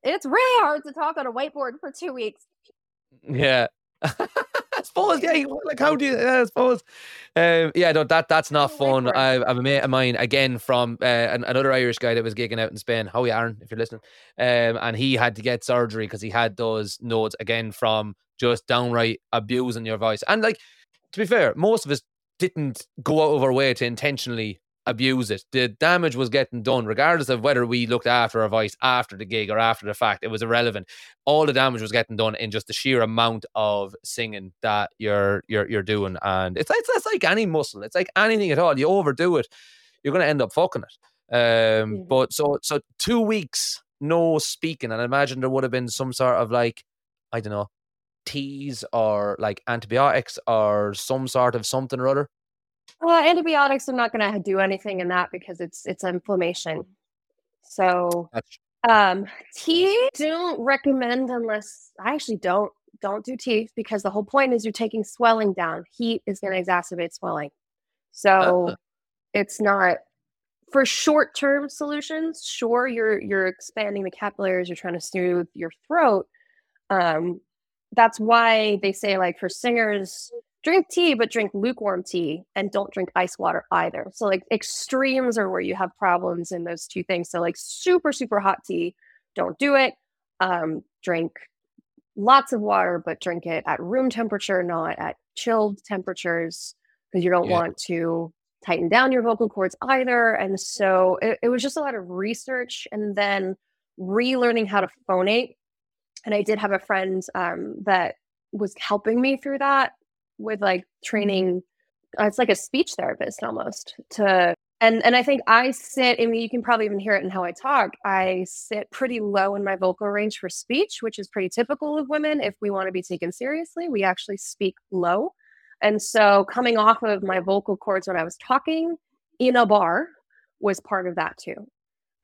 it's really hard to talk on a whiteboard for two weeks. Yeah. I suppose, yeah. Like, how do you? I suppose, um, yeah. No, that that's not fun. I, I have a mate of mine again from uh, another Irish guy that was gigging out in Spain. How you, Aaron? If you're listening, um, and he had to get surgery because he had those nodes again from just downright abusing your voice. And like, to be fair, most of us didn't go out of our way to intentionally abuse it. The damage was getting done, regardless of whether we looked after our voice after the gig or after the fact. It was irrelevant. All the damage was getting done in just the sheer amount of singing that you're you're you're doing. And it's it's, it's like any muscle. It's like anything at all. You overdo it, you're going to end up fucking it. Um. But so so two weeks no speaking, and I imagine there would have been some sort of like I don't know teas or like antibiotics or some sort of something or other? Well, antibiotics are not going to do anything in that because it's it's inflammation. So, um, tea don't recommend unless I actually don't don't do tea because the whole point is you're taking swelling down. Heat is going to exacerbate swelling. So, uh it's not for short term solutions. Sure, you're you're expanding the capillaries. You're trying to soothe your throat. Um, that's why they say like for singers drink tea but drink lukewarm tea and don't drink ice water either. So like extremes are where you have problems in those two things. So like super super hot tea don't do it. Um, drink lots of water but drink it at room temperature not at chilled temperatures because you don't yeah. want to tighten down your vocal cords either. And so it, it was just a lot of research and then relearning how to phonate and I did have a friend um, that was helping me through that with like training. Uh, it's like a speech therapist almost to and and I think I sit. I mean, you can probably even hear it in how I talk. I sit pretty low in my vocal range for speech, which is pretty typical of women. If we want to be taken seriously, we actually speak low. And so, coming off of my vocal cords when I was talking in a bar was part of that too,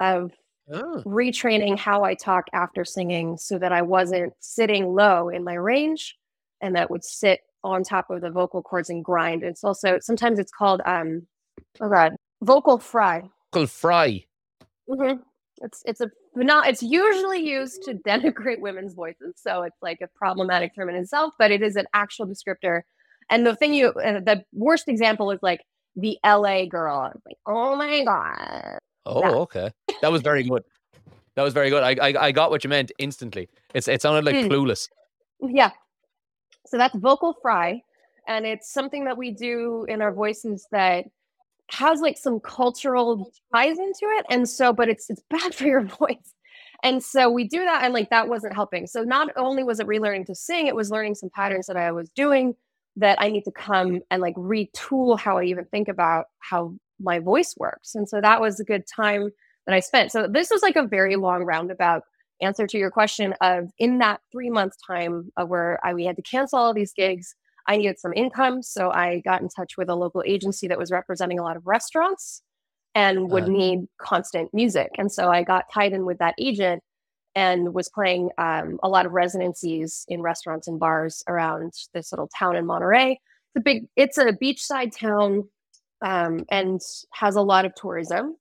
of oh. retraining how I talk after singing so that I wasn't sitting low in my range and that would sit on top of the vocal cords and grind. It's also sometimes it's called um oh god vocal fry. Vocal fry. Mm-hmm. It's it's a not it's usually used to denigrate women's voices, so it's like a problematic term in itself, but it is an actual descriptor. And the thing you, uh, the worst example is like the LA girl. I'm like, oh my God. Oh, That. okay. That was very good. That was very good. I, I I got what you meant instantly. It's it sounded like Hmm. clueless. Yeah. So that's vocal fry. And it's something that we do in our voices that has like some cultural ties into it. And so, but it's it's bad for your voice. And so we do that and like that wasn't helping. So not only was it relearning to sing, it was learning some patterns that I was doing that I need to come and like retool how I even think about how my voice works. And so that was a good time that I spent. So this was like a very long roundabout answer to your question of in that three month time uh, where I, we had to cancel all these gigs, I needed some income. So I got in touch with a local agency that was representing a lot of restaurants and would Uh-huh. need constant music. And so I got tied in with that agent and was playing um, a lot of residencies in restaurants and bars around this little town in Monterey. It's a big, it's a beachside town um, and has a lot of tourism.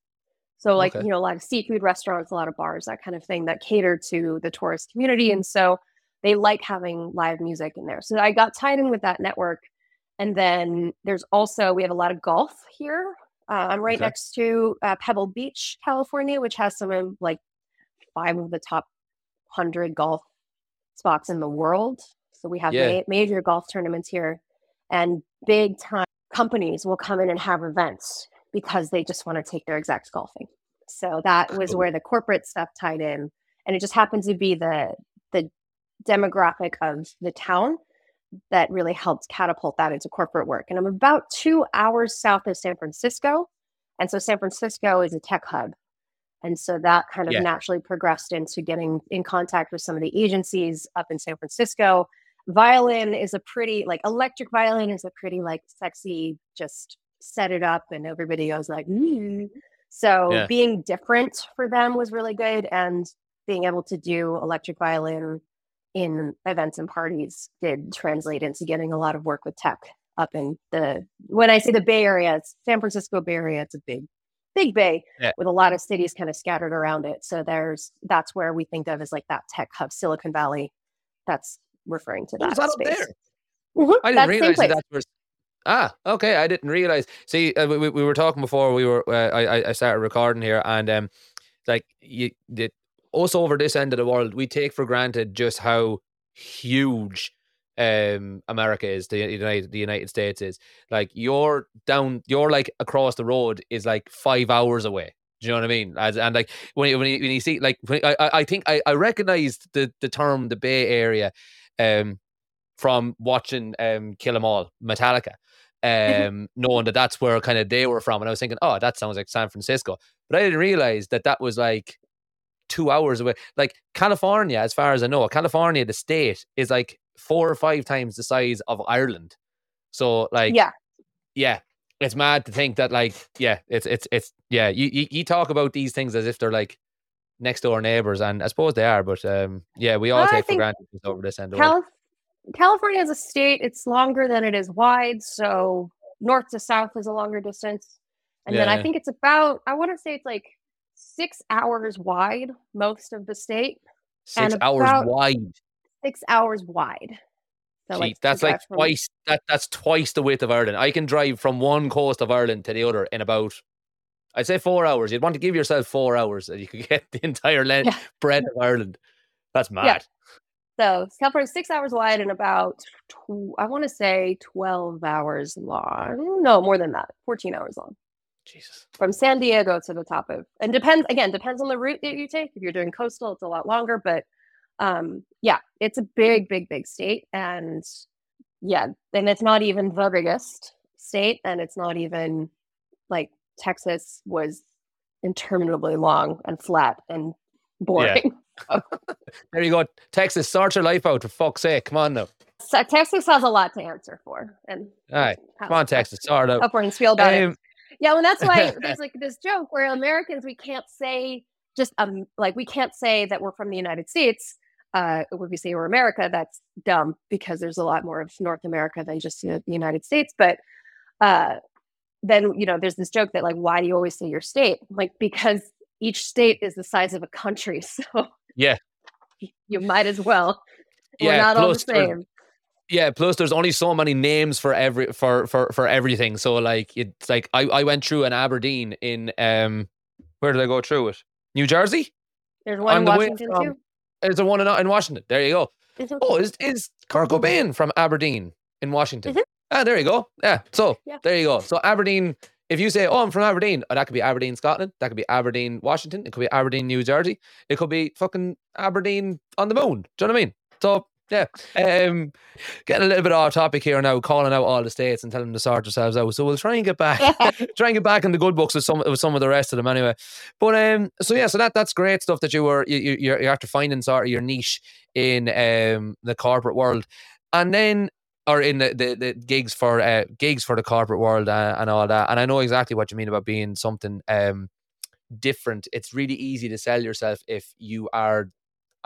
So, like, Okay. you know, a lot of seafood restaurants, a lot of bars, that kind of thing that cater to the tourist community. And so they like having live music in there. So I got tied in with that network. And then there's also, we have a lot of golf here. Uh, I'm right Okay. next to uh, Pebble Beach, California, which has some of like five of the top 100 golf spots in the world. So we have Yeah. ma- major golf tournaments here, and big time companies will come in and have events because they just want to take their execs golfing. So that was where the corporate stuff tied in, and it just happened to be the the demographic of the town that really helped catapult that into corporate work. And I'm about two hours south of San Francisco, and so San Francisco is a tech hub. And so that kind of Yeah. naturally progressed into getting in contact with some of the agencies up in San Francisco. Violin is a pretty, like, electric violin is a pretty, like, sexy, just set it up and everybody goes, like, "Mm." so Yeah. being different for them was really good. And being able to do electric violin in events and parties did translate into getting a lot of work with tech up in the, when I say the Bay Area, it's San Francisco Bay Area, it's a big, big bay Yeah. with a lot of cities kind of scattered around it. So there's that's where we think of as like that tech hub, Silicon Valley. That's referring to that that space. there? Mhm, I didn't that's realize that that's where. Ah, okay. I didn't realize. See, uh, we, we we were talking before we were. Uh, I I- started recording here, and um, like you, the, us over this end of the world, we take for granted just how huge um America is. The United the United States is. Like you're down. You're like across the road is like five hours away. Do you know what I mean? As, and like when you, when you, when you see like when, I I think I I recognized the the term the Bay Area, um, from watching um Kill 'Em All Metallica. Um, knowing that that's where kind of they were from, and I was thinking, oh, that sounds like San Francisco, but I didn't realize that that was like two hours away. Like California, as far as I know, California, the state, is like four or five times the size of Ireland. So like yeah. yeah, it's mad to think that like yeah, it's it's it's yeah. You you, you talk about these things as if they're like next door neighbors, and I suppose they are, but um yeah, we all I take for granted over this end of the world. Calif- California is a state. It's longer than it is wide. So north to south is a longer distance. And then I think it's about, I want to say it's like six hours wide, most of the state, Six hours wide. six hours wide. So Gee, like that's like from- twice that that's twice the width of Ireland. I can drive from one coast of Ireland to the other in about I'd say four hours. You'd want to give yourself four hours and you could get the entire length Yeah. breadth of Ireland. That's mad. So California's six hours wide and about, tw- I want to say 12 hours long. No, more than that, 14 hours long. Jesus. from San Diego to the top of and depends again depends on the route that you take. If you're doing coastal, it's a lot longer, but um yeah, it's a big, big, big state. And yeah, and it's not even the biggest state, and it's not even like Texas was interminably long and flat and boring. There you go. Texas, sort your life out for fuck's sake. Come on now. So Texas has a lot to answer for. And All right. Come on, Texas. Sort it out. upward and spiel about it. Um, Yeah, and that's why there's like this joke where Americans we can't say just um like we can't say that we're from the United States. Uh, when we say we're America, that's dumb because there's a lot more of North America than just the United States. But uh, then you know, there's this joke that like, why do you always say your state? Like because each state is the size of a country, so Yeah. you might as well. Yeah, we're not all the plus there's- same. Yeah, plus there's only so many names for every for for for everything. So like it's like I, I went through an Aberdeen in um where did I go through it? New Jersey? There's one On in Washington from- too. Is there one in, in Washington? There you go. Mhm. Oh, is is Kurt Cobain from Aberdeen in Washington? Ah, there you go. Yeah. So Yeah. there you go. So Aberdeen. If you say, "Oh, I'm from Aberdeen," oh, that could be Aberdeen, Scotland. That could be Aberdeen, Washington. It could be Aberdeen, New Jersey. It could be fucking Aberdeen on the moon. Do you know what I mean? So yeah. Um, getting a little bit off topic here now, calling out all the states and telling them to sort themselves out. So we'll try and get back, try and get back in the good books with some with some of the rest of them anyway. But um, so yeah, so that that's great stuff that you were you you you're, after finding sort of your niche in um the corporate world, and then or in the, the, the gigs for uh, gigs for the corporate world uh, and all that. And I know exactly what you mean about being something um different. It's really easy to sell yourself if you are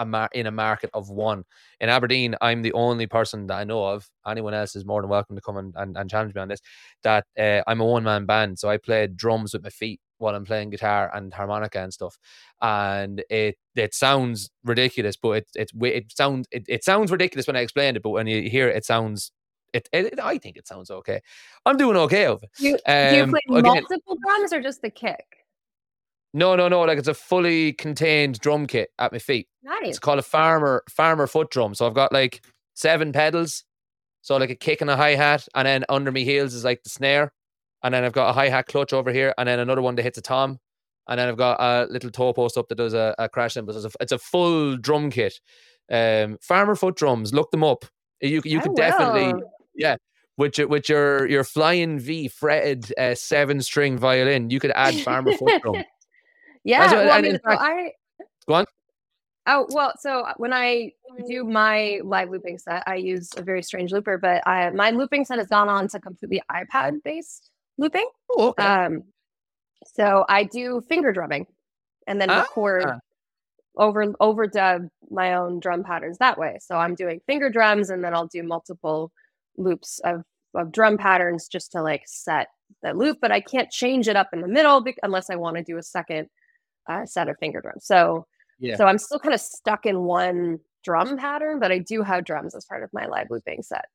a mar- in a market of one. In Aberdeen, I'm the only person that I know of. Anyone else is more than welcome to come and, and, and challenge me on this. That uh, I'm a one man band, so I play drums with my feet while I'm playing guitar and harmonica and stuff. And it it sounds ridiculous, but it it it sounds it, it sounds ridiculous when I explain it, but when you hear it, it sounds. It, it, I think it sounds okay. I'm doing okay of it. Do you, do you Um, play again- multiple drums or just the kick? No, no, no. Like it's a fully contained drum kit at my feet. Nice. It's called a farmer farmer foot drum. So I've got like seven pedals. So like a kick and a hi hat, and then under my heels is like the snare, and then I've got a hi hat clutch over here, and then another one that hits a tom, and then I've got a little toe post up that does a, a crash cymbal. So it's a, it's a full drum kit. Um, farmer foot drums. Look them up. You you I could definitely will. yeah. With your with your your flying V fretted uh, seven string violin, you could add farmer foot drum. Yeah, what- well, I mean, fact- I. Go on. Oh well, so when I do my live looping set, I use a very strange looper, but I, my looping set has gone on to completely iPad based looping. Oh, okay. Um, so I do finger drumming, and then Ah. record over overdub my own drum patterns that way. So I'm doing finger drums, and then I'll do multiple loops of of drum patterns just to like set that loop. But I can't change it up in the middle bec- unless I want to do a second uh, set of finger drums. So Yeah. so I'm still kind of stuck in one drum pattern, but I do have drums as part of my live looping set.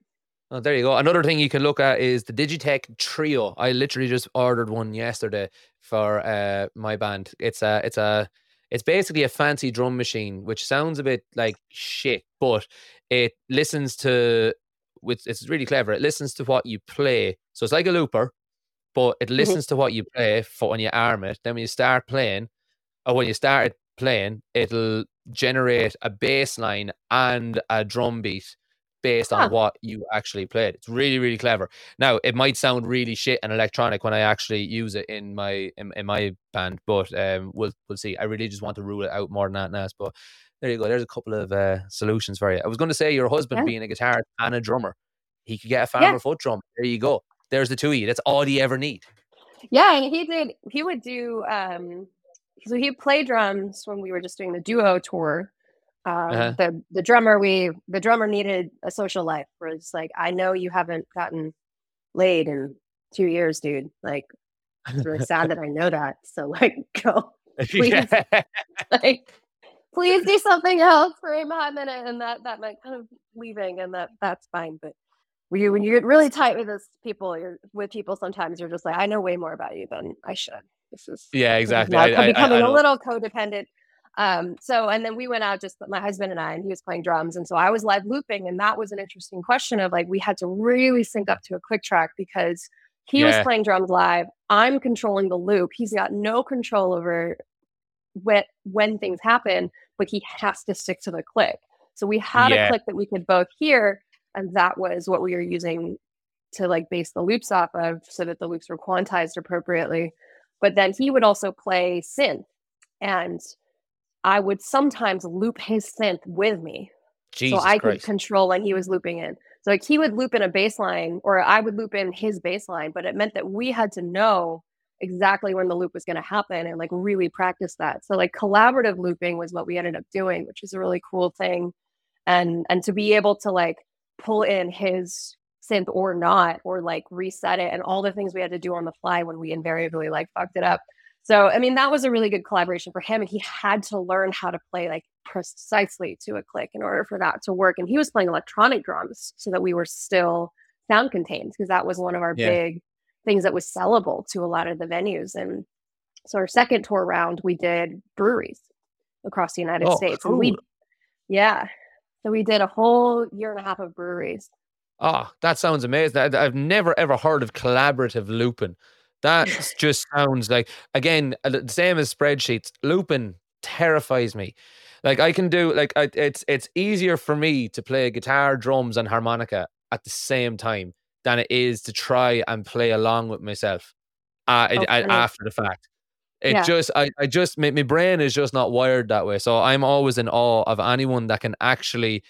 Oh, there you go. Another thing you can look at is the Digitech Trio. I literally just ordered one yesterday for uh, my band. It's a, it's a, it's basically a fancy drum machine, which sounds a bit like shit, but it listens to, with it's really clever. It listens to what you play, so it's like a looper, but it listens to what you play for when you arm it. Then when you start playing, or when you start it playing, it'll generate a bass line and a drum beat based on Huh. what you actually played. It's really, really clever. Now, it might sound really shit and electronic when I actually use it in my in, in my band, but um, we'll we'll see. I really just want to rule it out more than that, Nas. But there you go. There's a couple of uh, solutions for you. I was going to say your husband Yeah. being a guitarist and a drummer, he could get a farmer foot drum. There you go. There's the two of you. That's all you ever need. Yeah, and he did. He would do. um So he played drums when we were just doing the duo tour. Um, Uh-huh. The the drummer we the drummer needed a social life. Where it's like, I know you haven't gotten laid in two years, dude. Like it's really sad that I know that. So like, go Please. Like please do something else for a hot minute and that that meant kind of leaving and that that's fine but when you when you get really tight with this people you're with people sometimes you're just like i know way more about you than i should this is Yeah, exactly. I- I- I- becoming I a little codependent. Um so and then we went out just my husband and i and he was playing drums. And so i was live looping and that was an interesting question of like we had to really sync up to a click track because he was playing drums live. I'm controlling the loop. He's got no control over when when things happen but he has to stick to the click. So we had Yeah. a click that we could both hear and that was what we were using to like base the loops off of so that the loops were quantized appropriately but then he would also play synth and i would sometimes loop his synth with me Jesus so I Christ. could control when he was looping in. So like he would loop in a bass line or I would loop in his bass line, but it meant that we had to know exactly when the loop was going to happen and like really practice that. So like collaborative looping was what we ended up doing, which is a really cool thing. And and to be able to like pull in his synth or not or like reset it and all the things we had to do on the fly when we invariably like fucked it up. So I mean that was a really good collaboration for him and he had to learn how to play like precisely to a click in order for that to work. And he was playing electronic drums so that we were still sound contained because that was one of our yeah. big things that was sellable to a lot of the venues. And so our second tour round, we did breweries across the United oh, States. Cool. And we, yeah. So we did a whole year and a half of breweries. Oh, that sounds amazing. I've never ever heard of collaborative looping. That just sounds like again uh, the same as spreadsheets. Looping terrifies me. Like I can do like I, it's it's easier for me to play guitar, drums, and harmonica at the same time than it is to try and play along with myself uh, okay. after the fact. It yeah. just I, I just my, my brain is just not wired that way. So I'm always in awe of anyone that can actually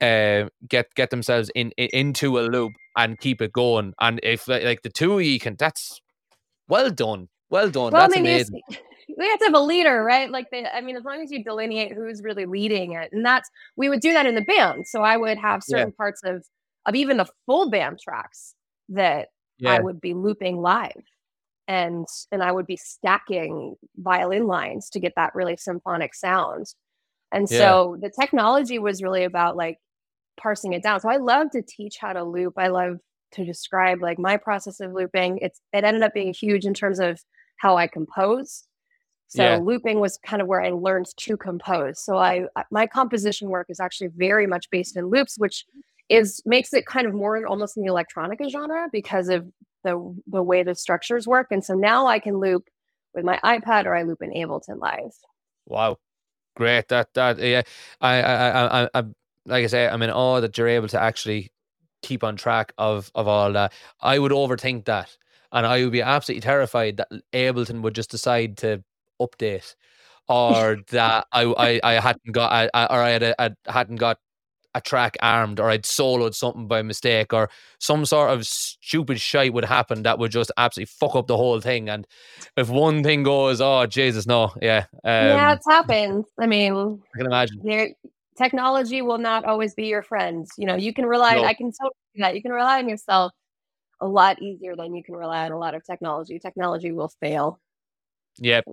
uh, get get themselves in, in, into a loop and keep it going. And if like, the two of you can, that's well done, well done. Well, that's amazing. We have to have a leader, right? Like, they, I mean, as long as you delineate who's really leading it, and that's we would do that in the band. So I would have certain yeah. parts of of even the full band tracks that yeah. I would be looping live and and I would be stacking violin lines to get that really symphonic sound. And yeah. so the technology was really about like parsing it down. So I love to teach how to loop. I love to describe like my process of looping. It's it ended up being huge in terms of how I compose. So yeah. looping was kind of where I learned to compose. So I my composition work is actually very much based in loops, which is makes it kind of more almost in the electronica genre because of the the way the structures work. And so now I can loop with my iPad or I loop in Ableton Live. Wow, great! That that yeah, I I I I, like I say, I'm in awe that you're able to actually keep on track of of all that. I would overthink that, and I would be absolutely terrified that Ableton would just decide to update, or that I I, I hadn't got I, I, or I had a, I hadn't got a track armed or I'd soloed something by mistake or some sort of stupid shite would happen that would just absolutely fuck up the whole thing. And if one thing goes, oh Jesus, no, yeah, um, yeah, it's happened. I mean, I can imagine. Technology will not always be your friend. You know, you can rely. No. I can totally that. You can rely on yourself a lot easier than you can rely on a lot of technology. Technology will fail. Yep,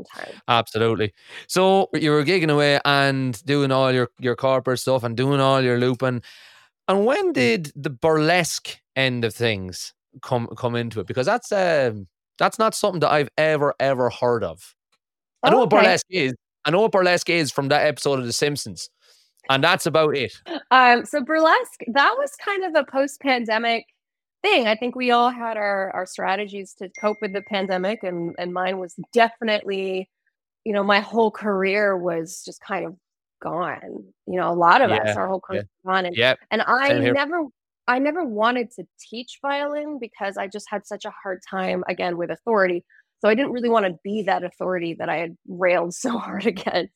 absolutely. So you were gigging away and doing all your your corporate stuff and doing all your looping. And when did the burlesque end of things come come into it? Because that's um that's not something that I've ever ever heard of. I know okay. what burlesque is. I know what burlesque is from that episode of The Simpsons, and that's about it. Um, so burlesque that was kind of a post pandemic thing. I think we all had our our strategies to cope with the pandemic, and and mine was definitely, you know, my whole career was just kind of gone. You know, a lot of yeah, us, our whole career yeah. gone, and yep. and I never. I never wanted to teach violin because I just had such a hard time again with authority. So I didn't really want to be that authority that I had railed so hard against.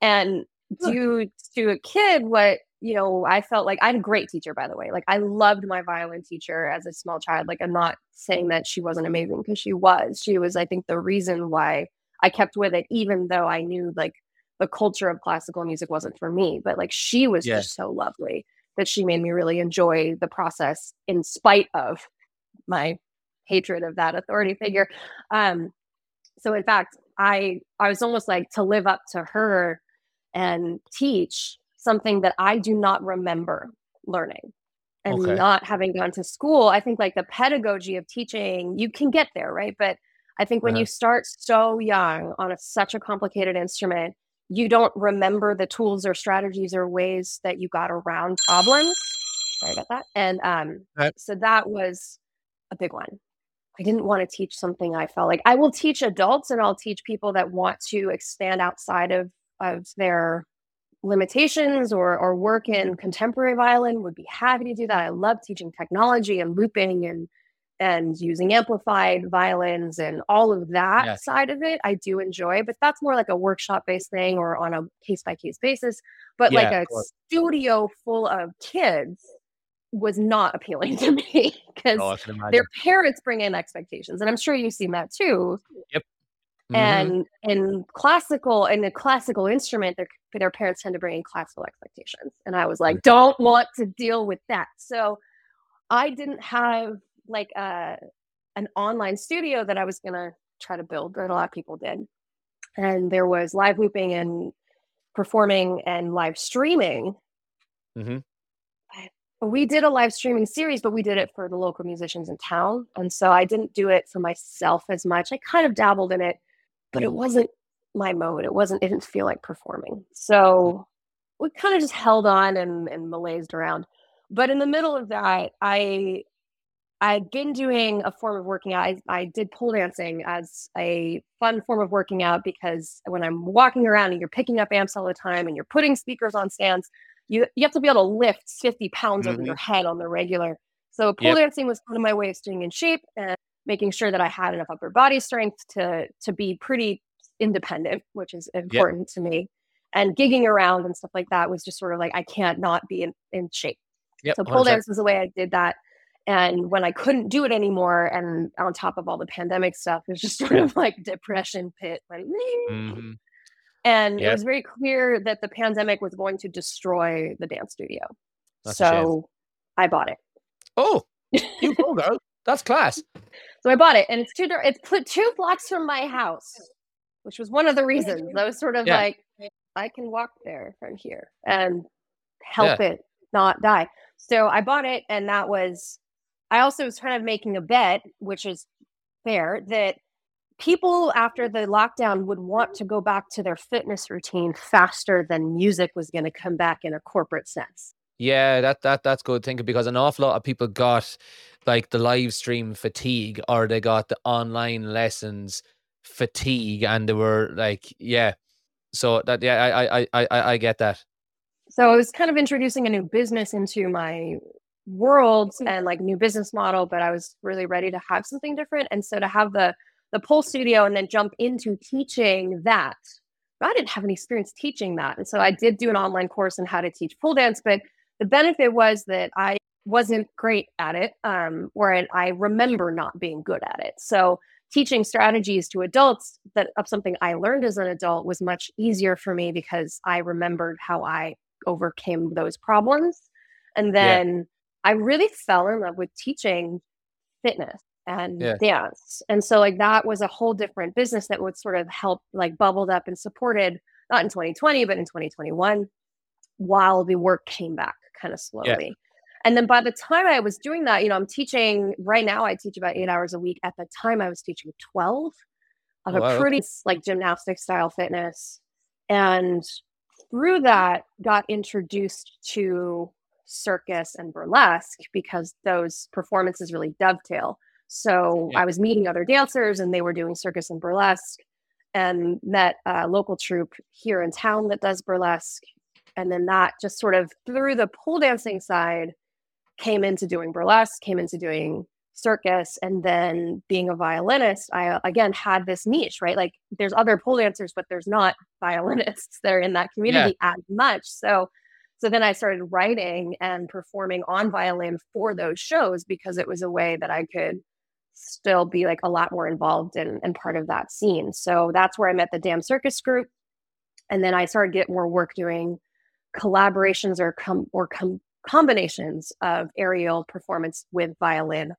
And due to a kid, what you know, I felt like I had a great teacher, by the way. Like I loved my violin teacher as a small child. Like I'm not saying that she wasn't amazing because she was. She was, I think, the reason why I kept with it, even though I knew like the culture of classical music wasn't for me. But like she was yeah. just so lovely that she made me really enjoy the process in spite of my hatred of that authority figure. Um, so in fact, I I was almost like to live up to her and teach something that I do not remember learning and okay. not having gone to school. I think like the pedagogy of teaching, you can get there, right? But I think when uh-huh. you start so young on a, such a complicated instrument, you don't remember the tools or strategies or ways that you got around problems. Sorry about that. And um, right. so that was a big one. I didn't want to teach something I felt like I will teach adults and I'll teach people that want to expand outside of of their limitations or or work in contemporary violin would be happy to do that. I love teaching technology and looping and and using amplified violins and all of that yes. side of it i do enjoy but that's more like a workshop based thing or on a case by case basis. But yeah, like a studio full of kids was not appealing to me because oh, their parents bring in expectations and i'm sure you've seen that too. Yep Mm-hmm. And in classical, in a classical instrument, their their parents tend to bring in classical expectations. And I was like, don't want to deal with that. So I didn't have like a uh, an online studio that I was gonna try to build, that a lot of people did. And there was live looping and performing and live streaming. Mhm. We did a live streaming series, but we did it for the local musicians in town. And so I didn't do it for myself as much. I kind of dabbled in it, but it wasn't my mode. It wasn't, it didn't feel like performing. So we kind of just held on and, and malazed around. But in the middle of that, I I'd been doing a form of working out. I, I did pole dancing as a fun form of working out because when I'm walking around and you're picking up amps all the time and you're putting speakers on stands, you you have to be able to lift 50 pounds over Mhm. your head on the regular. So pole Yep. dancing was kind of my way of staying in shape and making sure that I had enough upper body strength to to be pretty independent, which is important to me. And gigging around and stuff like that was just sort of like I can't not be in, in shape. Yep. So pole 100%. dance was the way I did that. And when I couldn't do it anymore, and on top of all the pandemic stuff, it was just sort of like depression pit. Like, Mhm. and it was very clear that the pandemic was going to destroy the dance studio. That's so I bought it. Oh, you go, girl. That's class. So I bought it, and it's two. It's put two blocks from my house, which was one of the reasons. I was sort of Yeah. like, I can walk there from here and help it not die. So I bought it, and that was. I also was kind of making a bet, which is fair, that people after the lockdown would want to go back to their fitness routine faster than music was going to come back in a corporate sense. Yeah, that that that's good thinking because an awful lot of people got like the live stream fatigue or they got the online lessons fatigue and they were like, yeah. So that yeah, I I I I, I get that. So I was kind of introducing a new business into my world and like new business model, but I was really ready to have something different. And so to have the the pole studio and then jump into teaching that. I didn't have any experience teaching that. And so I did do an online course on how to teach pole dance, but the benefit was that I wasn't great at it, um, or I, remember not being good at it. So teaching strategies to adults that of something I learned as an adult was much easier for me because I remembered how I overcame those problems. And then I really fell in love with teaching fitness and Yeah. dance. And so like that was a whole different business that would sort of help like bubbled up and supported not in 2020 but in 2021 while the work came back kind of slowly. And then by the time I was doing that, you know, I'm teaching right now I teach about 8 hours a week. At the time I was teaching 12 of Oh, wow, a pretty like gymnastic style fitness. And through that got introduced to circus and burlesque because those performances really dovetail. So Yeah. I was meeting other dancers and they were doing circus and burlesque and met a local troupe here in town that does burlesque. And then that just sort of through the pole dancing side came into doing burlesque, came into doing circus, and then being a violinist, I again had this niche, right? Like there's other pole dancers, but there's not violinists that are in that community as much. So so then I started writing and performing on violin for those shows because it was a way that I could still be like a lot more involved in and part of that scene. So that's where I met the DAM Circus group. And then I started getting more work doing collaborations or com- or com- combinations of aerial performance with violin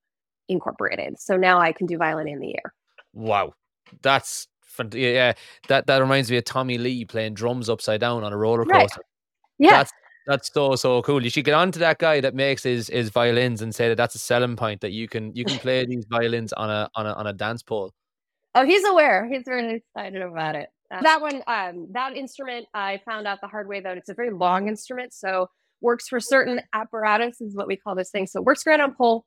incorporated. So now I can do violin in the air. Wow. That's fant- yeah. That that reminds me of Tommy Lee playing drums upside down on a roller Right. coaster. Yeah. That's that's so so cool. You should get on to that guy that makes his his violins and say that that's a selling point that you can you can play these violins on a on a on a dance pole. Oh, he's aware. He's very excited about it. That one, um, that instrument, I found out the hard way that it's a very long instrument, so works for certain apparatus is what we call this thing. So works great on pole,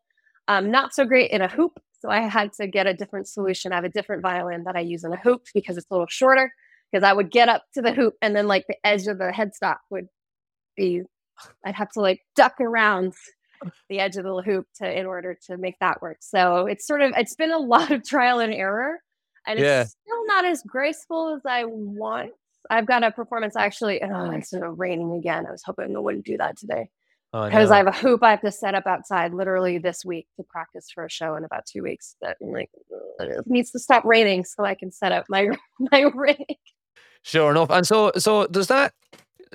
um, not so great in a hoop. So I had to get a different solution. I have a different violin that I use in a hoop because it's a little shorter. Because I would get up to the hoop and then like the edge of the headstock would be, I'd have to like duck around the edge of the hoop to in order to make that work. So it's sort of it's been a lot of trial and error and Yeah. it's still not as graceful as I want. I've got a performance actually. Oh, it's raining again. I was hoping it wouldn't do that today Oh, because no. I have a hoop I have to set up outside literally this week to practice for a show in about two weeks. That like it needs to stop raining so I can set up my my rig. Sure enough. And so so does that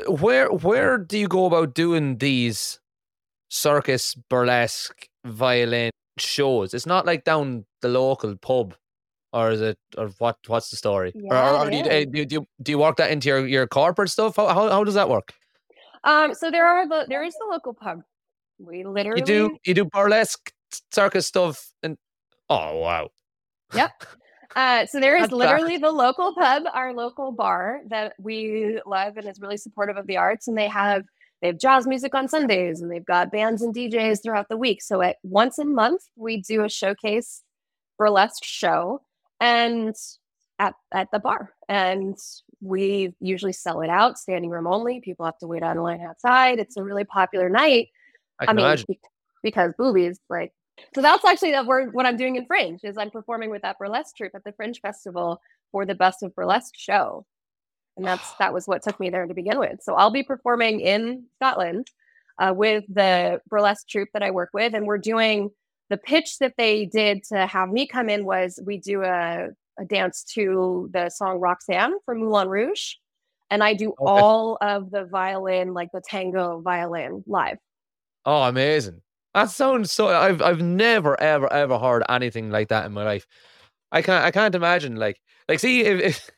where where do you go about doing these circus burlesque violin shows? It's not like down the local pub or is it or what? What's the story? or, Yeah, or, or do, you, do, you, do you do you work that into your, your corporate stuff? How, how how does that work? Um, so there are the there is the local pub. We literally You do you do burlesque circus stuff and oh wow. Yep. Uh, so there is literally the local pub, our local bar that we love and is really supportive of the arts, and they have they have jazz music on Sundays, and they've got bands and DJs throughout the week. So at once a month we do a showcase burlesque show, and at at the bar, and we usually sell it out, standing room only. People have to wait on line outside. It's a really popular night. I I mean, imagine. be- because boobies, like. So that's actually that word. What I'm doing in Fringe is I'm performing with that burlesque troupe at the Fringe Festival for the Best of Burlesque show, and that's that was what took me there to begin with. So I'll be performing in Scotland uh, with the burlesque troupe that I work with, and we're doing the pitch that they did to have me come in was we do a, a dance to the song Roxanne from Moulin Rouge, and I do all of the violin, like the tango violin, live. Oh, amazing. That sounds so I've I've never ever ever heard anything like that in my life. I can't I can't imagine like like see if,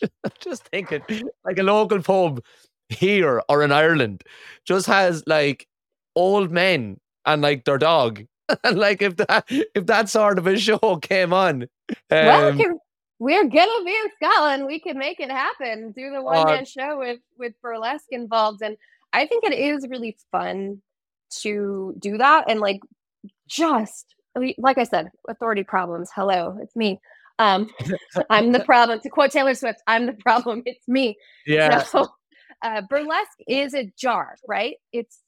if just thinking like a local pub here or in Ireland just has like old men and like their dog. And like if that if that sort of a show came on. well, um, we can, we're gonna be in Scotland. We can make it happen. Do the one man show with with burlesque involved, and I think it is really fun to do that. And like, just like I said, authority problems. Hello, it's me. Um, I'm the problem. To quote Taylor Swift, "I'm the problem. It's me." yeah. So, uh, burlesque is a jar, right? It's it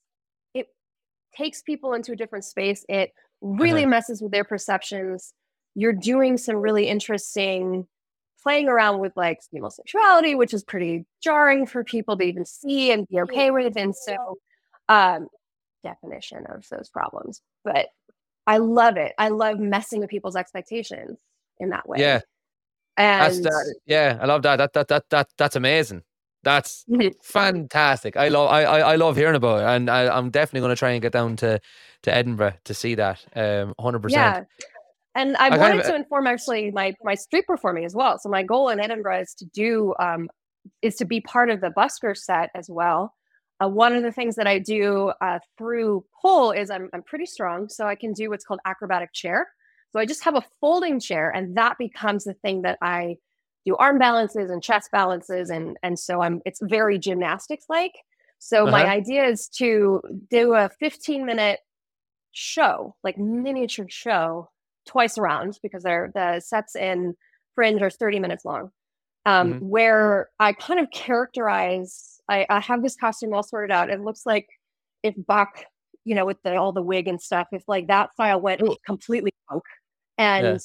takes people into a different space. It really messes with their perceptions. You're doing some really interesting playing around with like homosexuality, which is pretty jarring for people to even see and be okay with. And so, um, definition of those problems. But I love it. I love messing with people's expectations in that way. Yeah. And That's that, yeah, I love that. That that that that that's amazing. That's fantastic. I love I, I I love hearing about it, and I, I'm definitely going to try and get down to to Edinburgh to see that. Um, hundred percent. yeah. And I, I kind wanted of- to inform actually my my street performing as well. So my goal in Edinburgh is to do um, is to be part of the busker set as well. Uh, one of the things that I do uh, through pole is I'm I'm pretty strong, so I can do what's called acrobatic chair. So I just have a folding chair, and that becomes the thing that I do arm balances and chest balances, and and so I'm it's very gymnastics like. So my Uh-huh. idea is to do a 15 minute show, like miniature show, twice around because they're the sets in Fringe are 30 minutes long. Um, Mhm. where I kind of characterize, I, I have this costume all sorted out. It looks like if Bach, you know, with the, all the wig and stuff, if like that file went Ooh. completely punk. And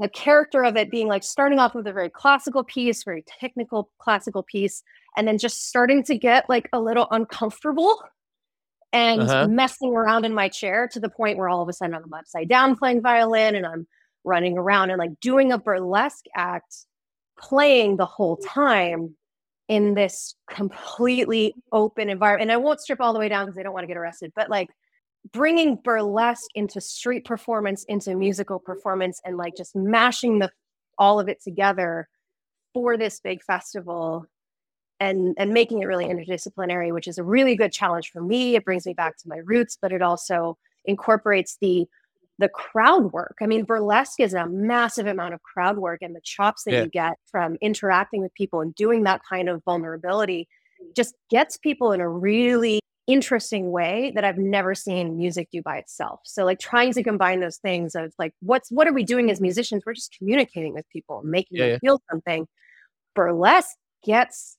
the character of it being like starting off with a very classical piece, very technical classical piece, and then just starting to get like a little uncomfortable and Uh-huh. messing around in my chair to the point where all of a sudden I'm upside down playing violin and I'm running around and like doing a burlesque act, playing the whole time in this completely open environment. And I won't strip all the way down because I don't want to get arrested, but like bringing burlesque into street performance, into musical performance, and like just mashing the all of it together for this big festival and and making it really interdisciplinary which is a really good challenge for me it brings me back to my roots but it also incorporates the the crowd work i mean burlesque is a massive amount of crowd work and the chops that Yeah. you get from interacting with people and doing that kind of vulnerability just gets people in a really interesting way that i've never seen music do by itself. So like trying to combine those things of like what's what are we doing as musicians? We're just communicating with people making Yeah, them yeah. feel something. Burlesque gets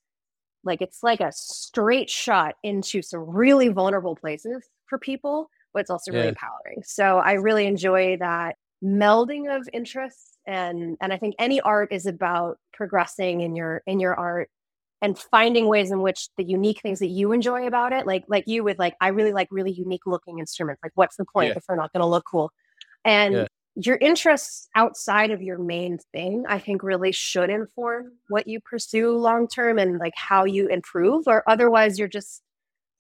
like it's like a straight shot into some really vulnerable places for people but it's also really empowering. So i really enjoy that melding of interests and and i think any art is about progressing in your in your art and finding ways in which the unique things that you enjoy about it like like you with like i really like really unique looking instruments like what's the point Yeah. if they're not going to look cool and Yeah. your interests outside of your main thing i think really should inform what you pursue long term and like how you improve or otherwise you're just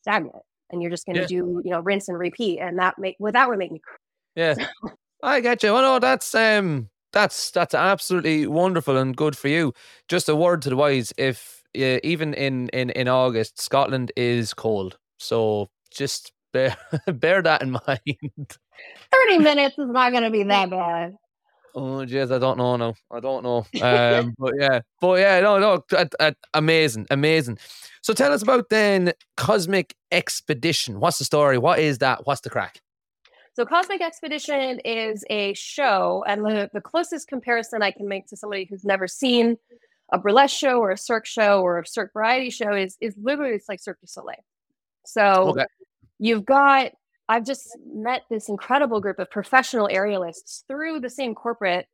stagnant and you're just going to Yeah. do you know rinse and repeat and that make well that would make me cr- Yeah, I get you. Well, no, that's um, that's that's absolutely wonderful and good for you. Just a word to the wise: if uh, even in in in August, Scotland is cold, so just bear bear that in mind. Thirty minutes is not going to be that bad. Oh jeez, I don't know. No, I don't know. Um, but yeah, but yeah, no, no, uh, uh, amazing, amazing. So tell us about then Cosmic Expedition. What's the story? What is that? What's the crack? So Cosmic Expedition is a show, and the, the closest comparison I can make to somebody who's never seen a burlesque show or a Cirque show or a Cirque variety show is is literally it's like Cirque du Soleil. So okay. you've got I've just met this incredible group of professional aerialists through the same corporate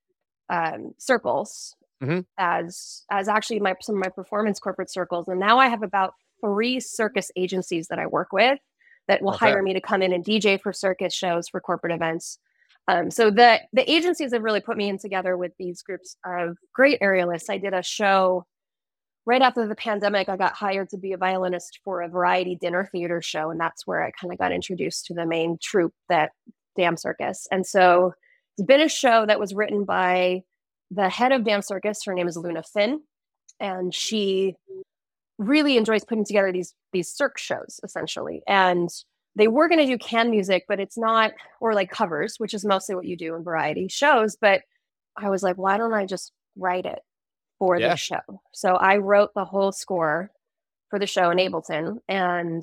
um, circles mm-hmm. as as actually my some of my performance corporate circles, and now I have about three circus agencies that I work with that will okay. hire me to come in and DJ for circus shows for corporate events. Um, so the the agencies have really put me in together with these groups of great aerialists. I did a show right after the pandemic, I got hired to be a violinist for a variety dinner theater show. And that's where I kind of got introduced to the main troupe that DAM Circus. And so it's been a show that was written by the head of DAM Circus. Her name is Luna Finn. And she really enjoys putting together these these Cirque shows, essentially. And they were going to do can music, but it's not, or like covers, which is mostly what you do in variety shows. But I was like, why don't I just write it? for yeah. the show. So I wrote the whole score for the show in Ableton. And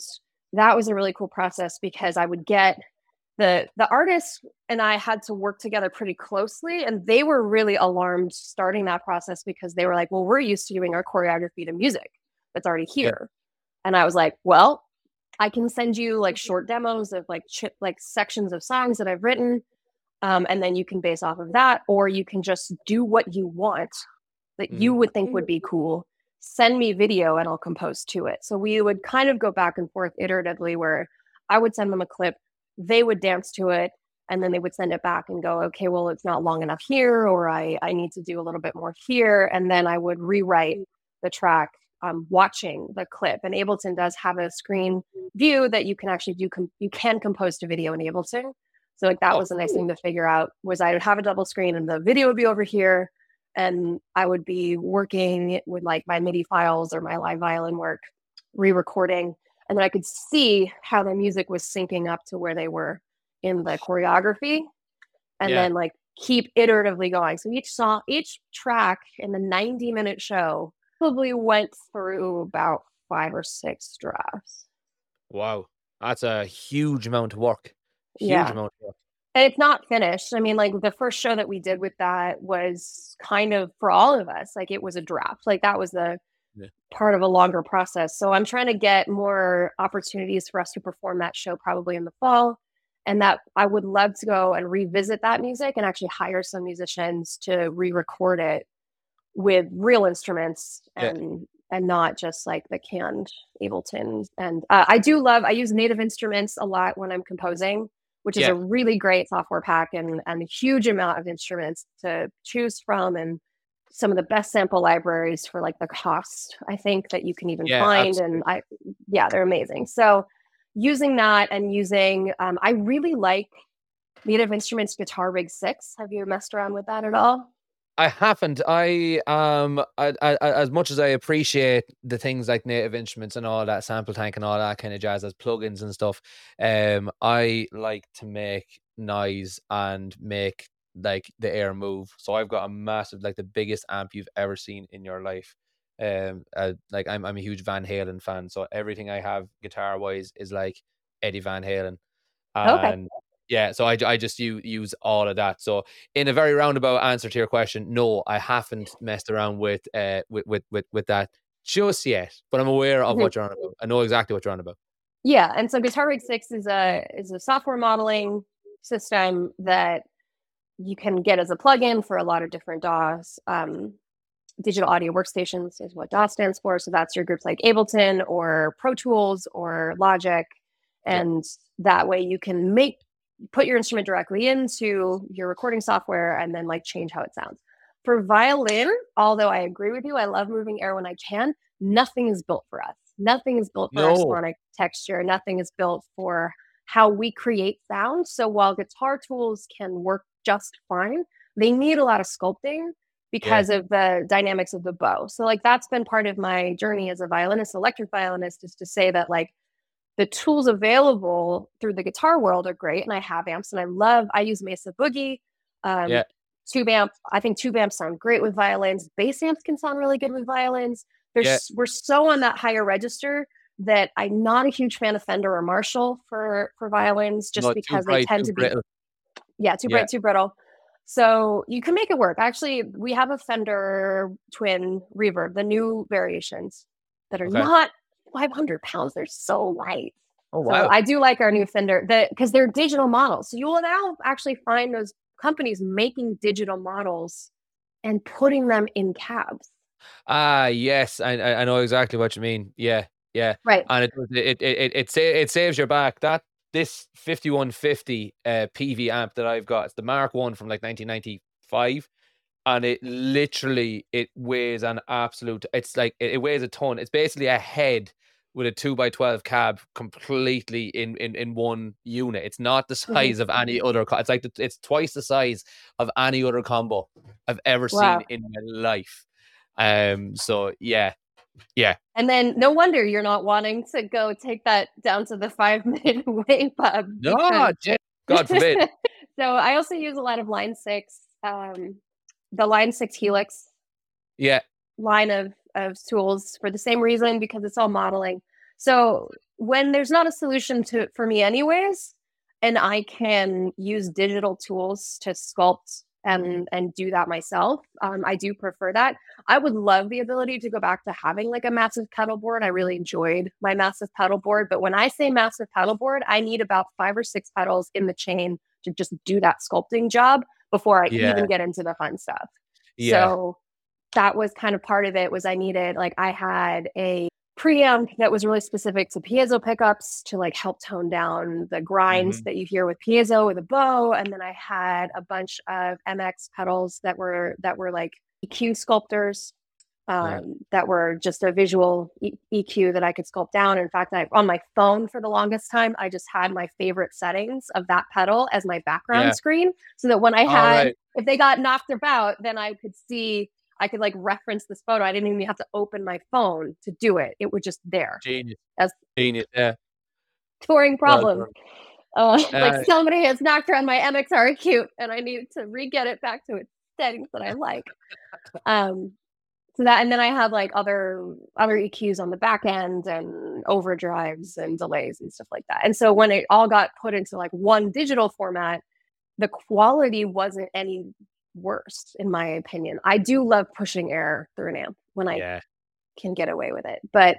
that was a really cool process because I would get the the artists and I had to work together pretty closely and they were really alarmed starting that process because they were like, "Well, we're used to doing our choreography to music that's already here." Yeah. And I was like, "Well, I can send you like short demos of like chip like sections of songs that I've written um, and then you can base off of that or you can just do what you want that mm. you would think would be cool send me video and i'll compose to it so we would kind of go back and forth iteratively where i would send them a clip they would dance to it and then they would send it back and go okay well it's not long enough here or i i need to do a little bit more here and then i would rewrite the track um, watching the clip and ableton does have a screen view that you can actually do com- you can compose to video in ableton so like that oh, was a nice thing to figure out was i would have a double screen and the video would be over here and I would be working with like my MIDI files or my live violin work, re-recording, and then I could see how the music was syncing up to where they were in the choreography, and yeah. then like keep iteratively going. So each song, each track in the 90 minute show probably went through about five or six drafts. Wow, that's a huge amount of work. Huge yeah. amount of work And it's not finished. I mean, like the first show that we did with that was kind of for all of us, like it was a draft. Like that was the yeah. part of a longer process. So I'm trying to get more opportunities for us to perform that show probably in the fall. And that I would love to go and revisit that music and actually hire some musicians to re-record it with real instruments and yeah. and not just like the canned Ableton. And uh, I do love I use native instruments a lot when I'm composing which is yeah. a really great software pack and, and a huge amount of instruments to choose from and some of the best sample libraries for like the cost I think that you can even yeah, find absolutely. and I yeah they're amazing so using that and using um, I really like Native Instruments Guitar Rig 6 have you messed around with that at all I haven't. I um, I, I, as much as I appreciate the things like native instruments and all that SampleTank and all that kind of jazz as plugins and stuff, um, I like to make noise and make like the air move. So I've got a massive, like the biggest amp you've ever seen in your life. Um, uh, like I'm, I'm a huge Van Halen fan, so everything I have guitar wise is like Eddie Van Halen. And okay yeah so I, I just use, use all of that so in a very roundabout answer to your question no i haven't messed around with uh with with with, with that just yet but i'm aware of mm-hmm. what you're on about i know exactly what you're on about yeah and so guitar rig 6 is a is a software modeling system that you can get as a plugin for a lot of different DAWs. Um, digital audio workstations is what DAW stands for. So that's your groups like Ableton or Pro Tools or Logic. And yeah. that way you can make put your instrument directly into your recording software and then like change how it sounds. For violin, although I agree with you, I love moving air when I can. Nothing is built for us. Nothing is built for no. our sonic texture. Nothing is built for how we create sound. So while guitar tools can work just fine, they need a lot of sculpting because yeah. of the dynamics of the bow. So like that's been part of my journey as a violinist, electric violinist, is to say that like the tools available through the guitar world are great, and I have amps, and I love. I use Mesa Boogie. Um, yeah. Tube amp. I think tube amps sound great with violins. Bass amps can sound really good with violins. There's yeah. we're so on that higher register that I'm not a huge fan of Fender or Marshall for for violins, just not because bright, they tend to be brittle. yeah too yeah. bright, too brittle. So you can make it work. Actually, we have a Fender Twin Reverb, the new variations that are okay. not 500 pounds. They're so light. Oh wow! So I do like our new Fender because they're digital models. So you will now actually find those companies making digital models and putting them in cabs. Ah, yes, I I know exactly what you mean. Yeah, yeah, right. And it it it it it, it saves your back. That this 5150 uh, Peavey amp that I've got, it's the Mark One from like 1995 and it literally it weighs an absolute it's like it, it weighs a ton it's basically a head with a two by twelve cab completely in in in one unit. It's not the mm-hmm. size of any other. It's like the, it's twice the size of any other combo I've ever wow. seen in my life. Um. So yeah, yeah. And then no wonder you're not wanting to go take that down to the five minute wave pub. No, God forbid. so I also use a lot of Line Six, um, the Line Six Helix. Yeah. Line of of tools for the same reason because it's all modeling. So when there's not a solution to for me anyways, and I can use digital tools to sculpt and and do that myself. Um, I do prefer that. I would love the ability to go back to having like a massive pedal board. I really enjoyed my massive pedal board, but when I say massive pedal board, I need about five or six pedals in the chain to just do that sculpting job before I yeah. even get into the fun stuff. Yeah. So that was kind of part of it was I needed like I had a preamp that was really specific to piezo pickups to like help tone down the grinds mm-hmm. that you hear with piezo with a bow and then I had a bunch of MXR pedals that were that were like EQ sculptors um, yeah. that were just a visual e- EQ that I could sculpt down. In fact, I on my phone for the longest time, I just had my favorite settings of that pedal as my background yeah. screen, so that when I had, right. if they got knocked about, then I could see I could like reference this photo. I didn't even have to open my phone to do it. It was just there. Genius. As genius. Yeah. Touring problem. Uh, like somebody has knocked around my MXR EQ and I need to re-get it back to its settings that I like. um, so that and then I have like other other EQs on the back end and overdrives and delays and stuff like that. And so when it all got put into like one digital format, the quality wasn't any worse in my opinion. I do love pushing air through an amp when I yeah. can get away with it. But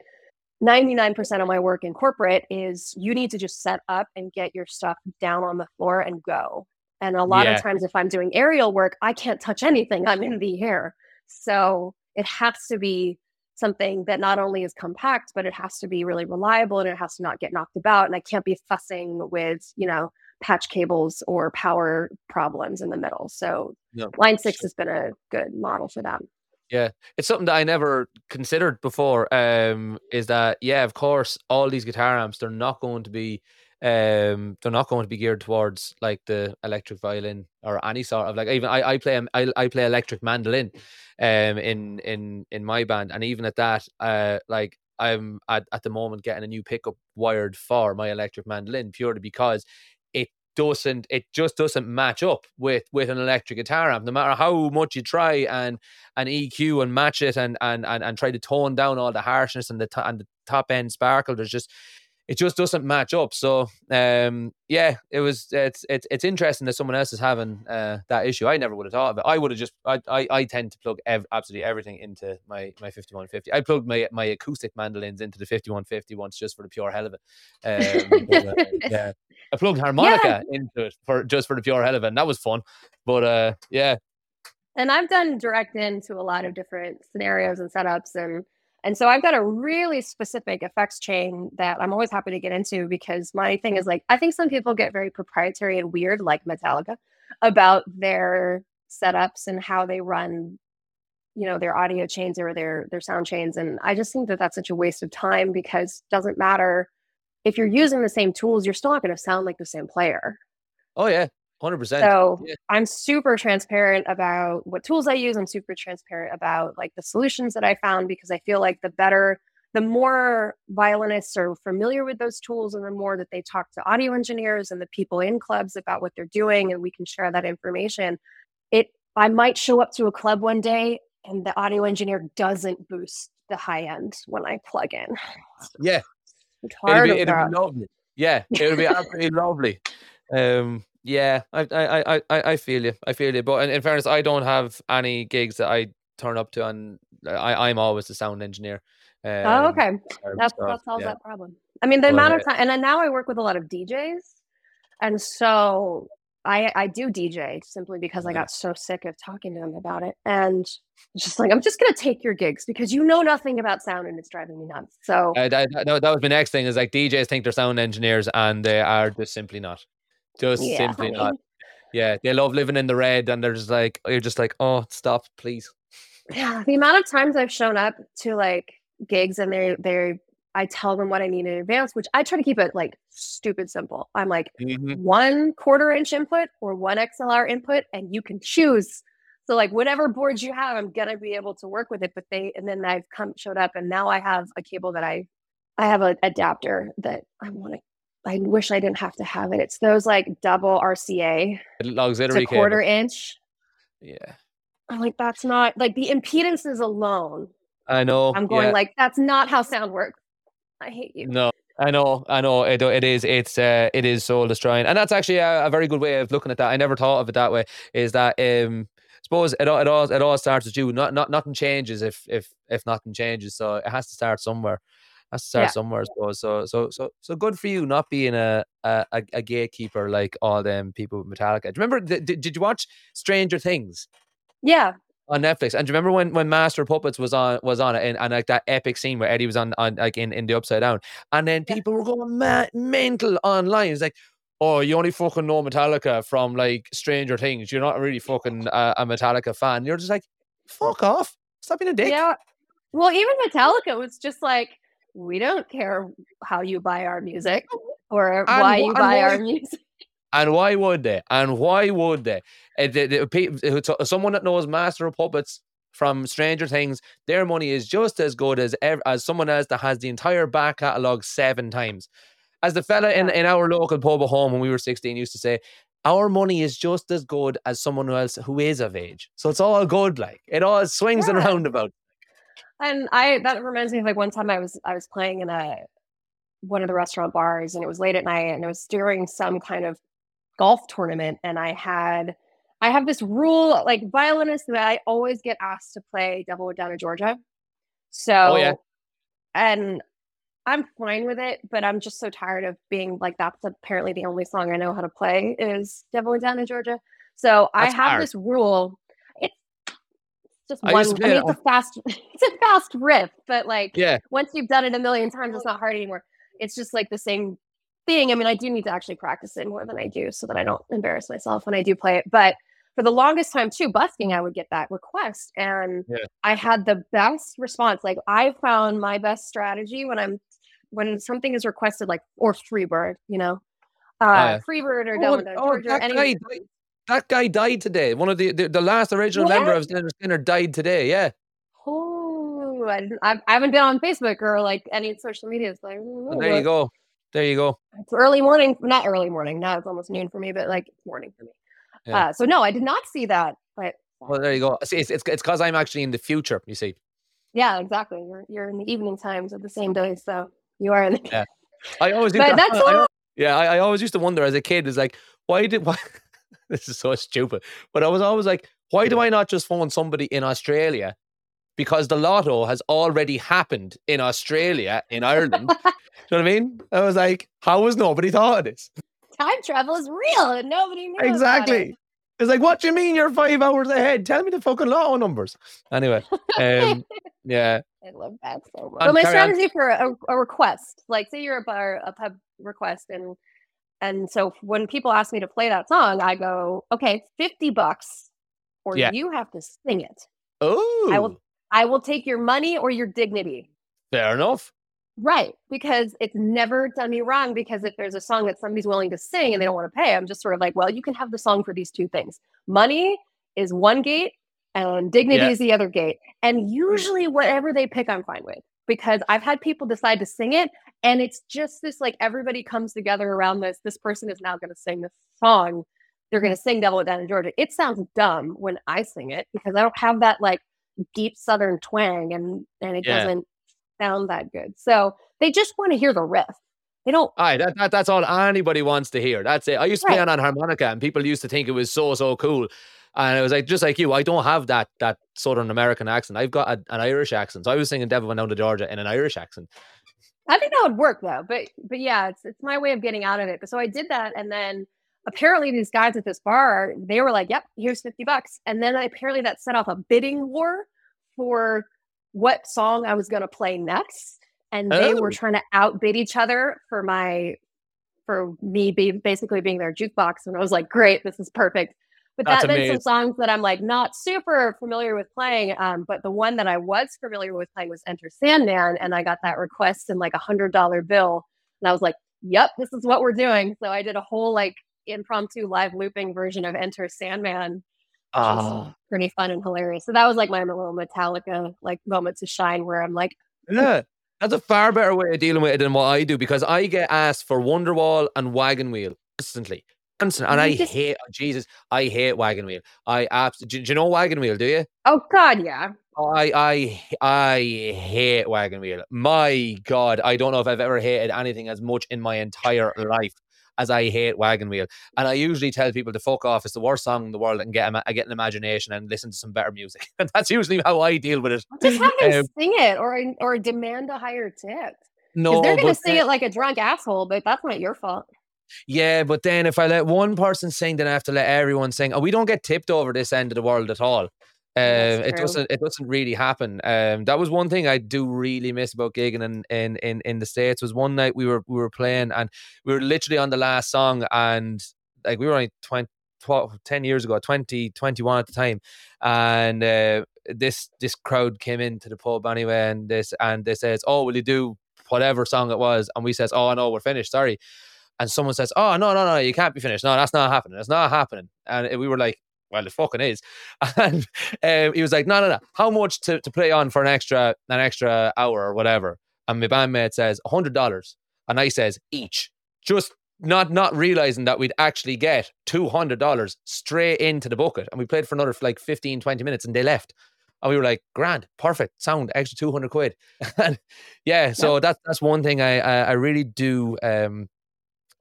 99% of my work in corporate is you need to just set up and get your stuff down on the floor and go. And a lot yeah. of times, if I'm doing aerial work, I can't touch anything. I'm in the air. So it has to be something that not only is compact, but it has to be really reliable and it has to not get knocked about. And I can't be fussing with, you know, patch cables or power problems in the middle. So line six has been a good model for that. Yeah, it's something that I never considered before. Um, is that yeah, of course, all these guitar amps they're not going to be, um, they're not going to be geared towards like the electric violin or any sort of like even I I play I, I play electric mandolin, um, in in in my band, and even at that, uh, like I'm at, at the moment getting a new pickup wired for my electric mandolin purely because it doesn't it just doesn't match up with with an electric guitar amp. No matter how much you try and and EQ and match it and and and, and try to tone down all the harshness and the t- and the top end sparkle there's just it just doesn't match up. So um, yeah, it was it's it's it's interesting that someone else is having uh, that issue. I never would have thought of it. I would have just I, I, I tend to plug ev- absolutely everything into my my fifty one fifty. I plugged my my acoustic mandolins into the fifty one fifty once just for the pure hell of it. Um, but, uh, yeah, I plugged harmonica yeah. into it for just for the pure hell of it, and that was fun. But uh, yeah. And I've done direct into a lot of different scenarios and setups and and so I've got a really specific effects chain that I'm always happy to get into because my thing is like, I think some people get very proprietary and weird, like Metallica, about their setups and how they run, you know, their audio chains or their their sound chains. And I just think that that's such a waste of time because doesn't matter if you're using the same tools, you're still not going to sound like the same player. Oh yeah, hundred percent. So Yeah. I'm super transparent about what tools I use. I'm super transparent about like the solutions that I found because I feel like the better, the more violinists are familiar with those tools and the more that they talk to audio engineers and the people in clubs about what they're doing and we can share that information. It I might show up to a club one day and the audio engineer doesn't boost the high end when I plug in. Yeah, It's it'd be, it'd be lovely. Yeah, it would be absolutely lovely. Um, yeah, I, I, I, I, I feel you. I feel you. But in, in fairness, I don't have any gigs that I turn up to, and I, I'm always the sound engineer. Um, oh, okay. That's that solves yeah. that problem. I mean, the amount of time, and then now I work with a lot of DJs, and so I I do DJ simply because I got so sick of talking to them about it, and it's just like I'm just gonna take your gigs because you know nothing about sound and it's driving me nuts. So Uh, that, that was my next thing. Is like DJs think they're sound engineers, and they are just simply not. Just yeah, simply not. Yeah, they love living in the red, and they're just like, you're just like, oh, stop, please. yeah. The amount of times I've shown up to like gigs and they they I tell them what I need in advance, which I try to keep it like stupid simple. I'm like. Mhm. one quarter inch input or one XLR input, and you can choose. So like whatever boards you have, I'm gonna be able to work with it. But they and then I've come showed up, and now I have a cable that I, I have an adapter that I want to. I wish I didn't have to have it. It's those like double RCA. It- It's Auxiliary a quarter cable. inch. Yeah, I'm like, that's not like the impedances alone. I know. I'm going yeah. like, that's not how sound works. I hate you. No, I know, I know. It, it is, it's, uh, it is soul destroying, and that's actually a, a very good way of looking at that. I never thought of it that way. Is that, um, suppose it all, it all, it all starts with you. Not, not, nothing changes if, if, if nothing changes. So it has to start somewhere. Has to start Yeah. somewhere. I suppose. So, so, so, so good for you not being a, a, a gatekeeper like all them people with Metallica. Do you remember? Did, did you watch Stranger Things? Yeah. on Netflix. And do you remember when when Master Puppets was on was on it and, and like that epic scene where Eddie was on on like in, in the upside down, and then Yeah. people were going mad, mental online. It's like, oh, you only fucking know Metallica from like Stranger Things. You're not really fucking a, a Metallica fan. You're just like, fuck off. Stop being a dick. Yeah. Well, even Metallica was just like, we don't care how you buy our music or And why you buy why- our music. And why would they? And why would they? Uh, the- uh, so- someone that knows Master of Puppets from Stranger Things, their money is just as good as ev- as someone else that has the entire back catalogue seven times. As the fella in, in our local pub at home when we were 16 used to say, our money is just as good as someone else who is of age. So it's all good, like it all swings and Yeah. And I that reminds me of like one time I was I was playing in a one of the restaurant bars and it was late at night and it was during some kind of golf tournament and I had I have this rule like violinist that I always get asked to play Devil Went Down to Georgia. So Oh, yeah. and I'm fine with it, but I'm just so tired of being like that's apparently the only song I know how to play is Devil Went Down to Georgia. So I have hard. this rule. It's just I one. used I mean, it's a fast, it's a fast riff, but like Yeah. once you've done it a million times, it's not hard anymore. It's just like the same thing. I mean, I do need to actually practice it more than I do so that I don't embarrass myself when I do play it. But for the longest time too, busking, I would get that request. And Yeah. I had the best response. Like I found my best strategy when I'm when something is requested, like or Freebird, you know. Uh yeah. Freebird or Oh, Devil Down oh, Georgia. that, any- guy, died- that guy died today. One of the the, the last original member What? of Lynyrd Skynyrd died today. Yeah. Oh, I, I, I haven't been on Facebook or like any social media. So I don't know, Well, there you go. There you go. It's early morning, not early morning. Now it's almost noon for me, but like it's morning for me. Yeah. Uh, so no, I did not see that. But Well, there you go. See, it's it's it's because I'm actually in the future. You see, yeah, exactly. You're you're in the evening times of the same day, so you are in. The- Yeah. I always. But to- that's I- I- yeah, I, I always used to wonder as a kid. Is like, why did why? This is so stupid. But I was always like, why do I not just phone somebody in Australia? Because the lotto has already happened in Australia, in Ireland. Do you know what I mean? I was like, how has nobody thought of this? Time travel is real, and nobody knew. about it. Exactly. It's like, what do you mean you're five hours ahead? Tell me the fucking lotto numbers. Anyway, um, yeah, I love that so much. So my carry on. strategy for a, a request, like say you're a bar, a pub request, and and so when people ask me to play that song, I go, okay, fifty bucks, or Yeah. you have to sing it. Oh, I will- oh. I will take your money or your dignity. fair enough. Right. Because it's never done me wrong. Because if there's a song that somebody's willing to sing and they don't want to pay, I'm just sort of like, well, you can have the song for these two things. Money is one gate and dignity Yeah. is the other gate. And usually, whatever they pick, I'm fine with because I've had people decide to sing it. And it's just this like everybody comes together around this. This person is now going to sing this song. They're going to sing Devil Down in Georgia. It sounds dumb when I sing it because I don't have that like deep southern twang and and it Yeah. doesn't sound that good. So they just want to hear the riff. They don't Aye, that, that that's all anybody wants to hear. That's it. I used to play Right. on, on harmonica, and people used to think it was so so cool. And it was like just like you, I don't have that that Southern American accent. I've got a, an Irish accent. So I was singing "Devil Went Down to Georgia" in an Irish accent. I think that would work though. But but yeah, it's it's my way of getting out of it. But so I did that and then apparently these guys at this bar, they were like, Yep, here's 50 bucks. And then apparently that set off a bidding war for what song I was gonna play next. And they were Oh. trying to outbid each other for my for me be basically being their jukebox. And I was like, Great, this is perfect. But That's that meant amazing. some songs that I'm like not super familiar with playing. Um, but the one that I was familiar with playing was Enter Sandman, and I got that request in like a hundred dollar bill, and I was like, "Yep, this is what we're doing." So I did a whole like impromptu live looping version of Enter Sandman, Ah, pretty fun and hilarious. So that was like my little Metallica like moment to shine, where I'm like, yeah. That's a far better way of dealing with it than what I do because I get asked for Wonderwall and Wagon Wheel constantly. And I just- hate oh, Jesus, I hate Wagon Wheel. I abs- do, do you know Wagon Wheel, do you? "Oh God, yeah." I I I hate Wagon Wheel. My God, I don't know if I've ever hated anything as much in my entire life as I hate Wagon Wheel. And I usually tell people to fuck off. It's the worst song in the world, and get get an imagination and listen to some better music. And that's usually how I deal with it. Just have them Um, sing it, or or demand a higher tip. No, they're gonna but sing it like a drunk asshole, but that's not your fault. Yeah, but then if I let one person sing, then I have to let everyone sing. And we don't get tipped over this end of the world at all. Um, it doesn't. It doesn't really happen. Um, that was one thing I do really miss about gigging in, in in in the states. Was one night we were we were playing and we were literally on the last song and like we were only 20, 12, 10 years ago, 20, 21 at the time, and uh, this this crowd came into the pub anyway, and this and they says, "Oh, will you do whatever song it was?" And we says, "Oh no, we're finished. Sorry." And someone says, "Oh no, no, no, you can't be finished. No, that's not happening. It's not happening." And we were like, "Well, it fucking is." And um, he was like, "No, no, no. How much to, to play on for an extra an extra hour or whatever?" And my bandmate says, hundred dollars." And I says, "Each." Just not not realizing that we'd actually get two hundred dollars straight into the bucket, and we played for another like 15, 20 minutes, and they left. And we were like, "Grand, perfect, sound, extra two hundred quid." and yeah, so that's that's one thing I I, I really do um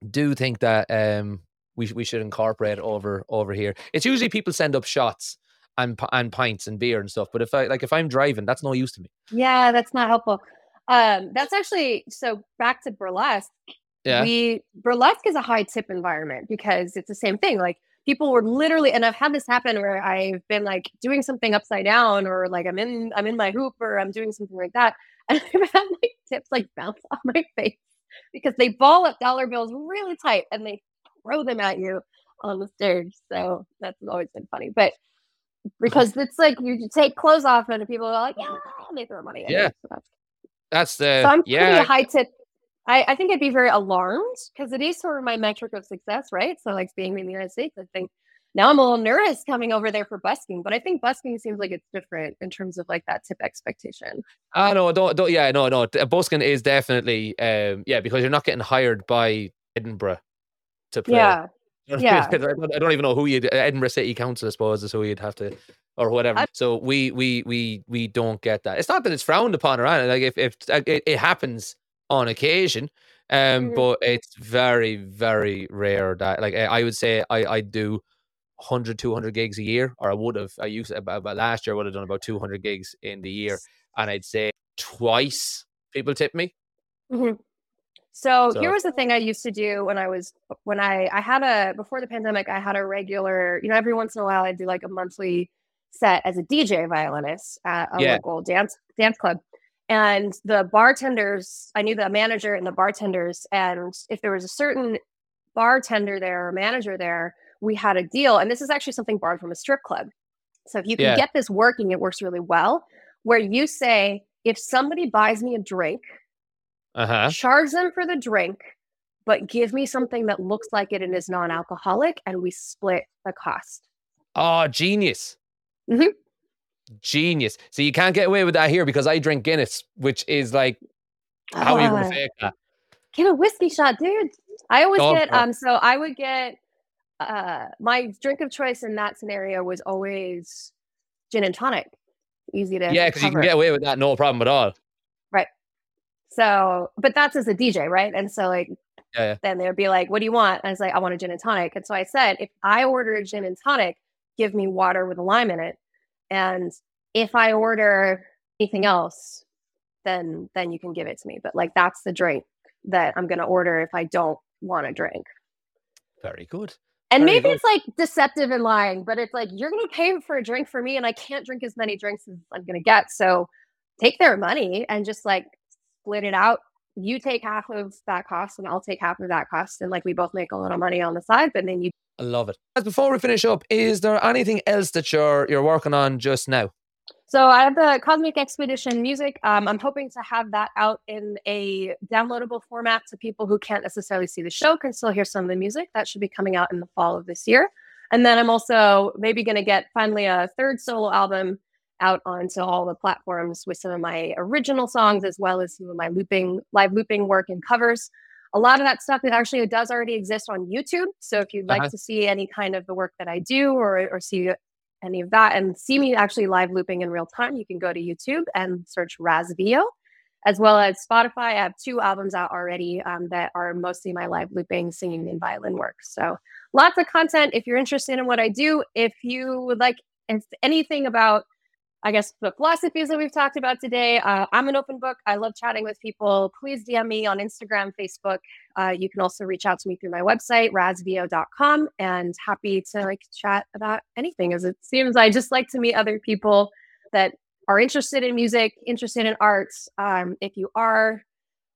do think that um we we should incorporate over over here. It's usually people send up shots and and pints and beer and stuff. But if I like if I'm driving, that's no use to me. Yeah, that's not helpful. Um, that's actually so back to burlesque. Yeah. We burlesque is a high tip environment because it's the same thing. Like people were literally, and I've had this happen where I've been like doing something upside down, or like I'm in I'm in my hoop, or I'm doing something like that, and I've had like tips like bounce off my face because they ball up dollar bills really tight and they throw them at you on the stage. So that's always been funny, but. Because it's like you take clothes off and people are like, yeah, and they throw money at Yeah. you. So that's That's the so I'm pretty yeah. high tip. I, I think I'd be very alarmed because it is sort of my metric of success, right? So like being in the United States, I think now I'm a little nervous coming over there for busking, but I think busking seems like it's different in terms of like that tip expectation. Ah no, don't don't yeah no no. Busking is definitely um yeah because you're not getting hired by Edinburgh to play. Yeah. You know Yeah. I, don't, I don't even know who you'd Edinburgh City Council, I suppose, is who you'd have to or whatever. I- so we we we we don't get that. It's not that it's frowned upon around. Like if if uh, it, it happens on occasion, um, Mhm. but it's very very rare that like I I would say I I do 100 200 gigs a year or I would have I used about, about last year I would have done about 200 gigs in the year and I'd say twice people tip me. Mhm. So, So- here was the thing I used to do when I was when I I had a before the pandemic I had a regular you know every once in a while i'd do like a monthly set as a DJ violinist at a Yeah. local dance dance club and the bartenders I knew the manager and the bartenders and if there was a certain bartender there or manager there we had a deal and this is actually something borrowed from a strip club so if you can Yeah. get this working it works really well where you say if somebody buys me a drink Uh huh. charge them for the drink, but give me something that looks like it and is non-alcoholic, and we split the cost. Oh, genius. Mhm. Genius. So you can't get away with that here because I drink Guinness, which is like, how are you going to fake that? Get a whiskey shot, dude. I always get um. So I would get uh. My drink of choice in that scenario was always gin and tonic. Easy to Yeah, because you can get away with that, no problem at all. Right. So, but that's as a DJ, right? And so, like, Yeah, yeah. then they would be like, "What do you want?" And I was like, "I want a gin and tonic." And so I said, "If I order a gin and tonic, give me water with a lime in it, and if I order anything else, then then you can give it to me. But like, that's the drink that I'm going to order if I don't want to drink." Very good. And maybe it's like deceptive and lying, but it's like you're going to pay for a drink for me, and I can't drink as many drinks as I'm going to get. So take their money and just like split it out. You take half of that cost, and I'll take half of that cost, and like we both make a little money on the side. But then you, I love it. As Before we finish up, is there anything else that you're you're working on just now? So I have the Cosmic Expedition music. Um, I'm hoping to have that out in a downloadable format so people who can't necessarily see the show can still hear some of the music. That should be coming out in the fall of this year. And then I'm also maybe going to get finally a third solo album out onto all the platforms with some of my original songs as well as some of my looping, live looping work and covers. A lot of that stuff that actually does already exist on YouTube. So if you'd like Uh-huh. to see any kind of the work that I do or, or see any of that and see me actually live looping in real time, you can go to YouTube and search Razzvio, as well as Spotify. I have two albums out already um, that are mostly my live looping, singing, and violin work. So lots of content if you're interested in what I do. If you would like if anything about I guess the philosophies that we've talked about today. Uh, I'm an open book. I love chatting with people. Please DM me on Instagram, Facebook. Uh, you can also reach out to me through my website, razzvio.com, and happy to like chat about anything. As it seems, I just like to meet other people that are interested in music, interested in arts. Um, if you are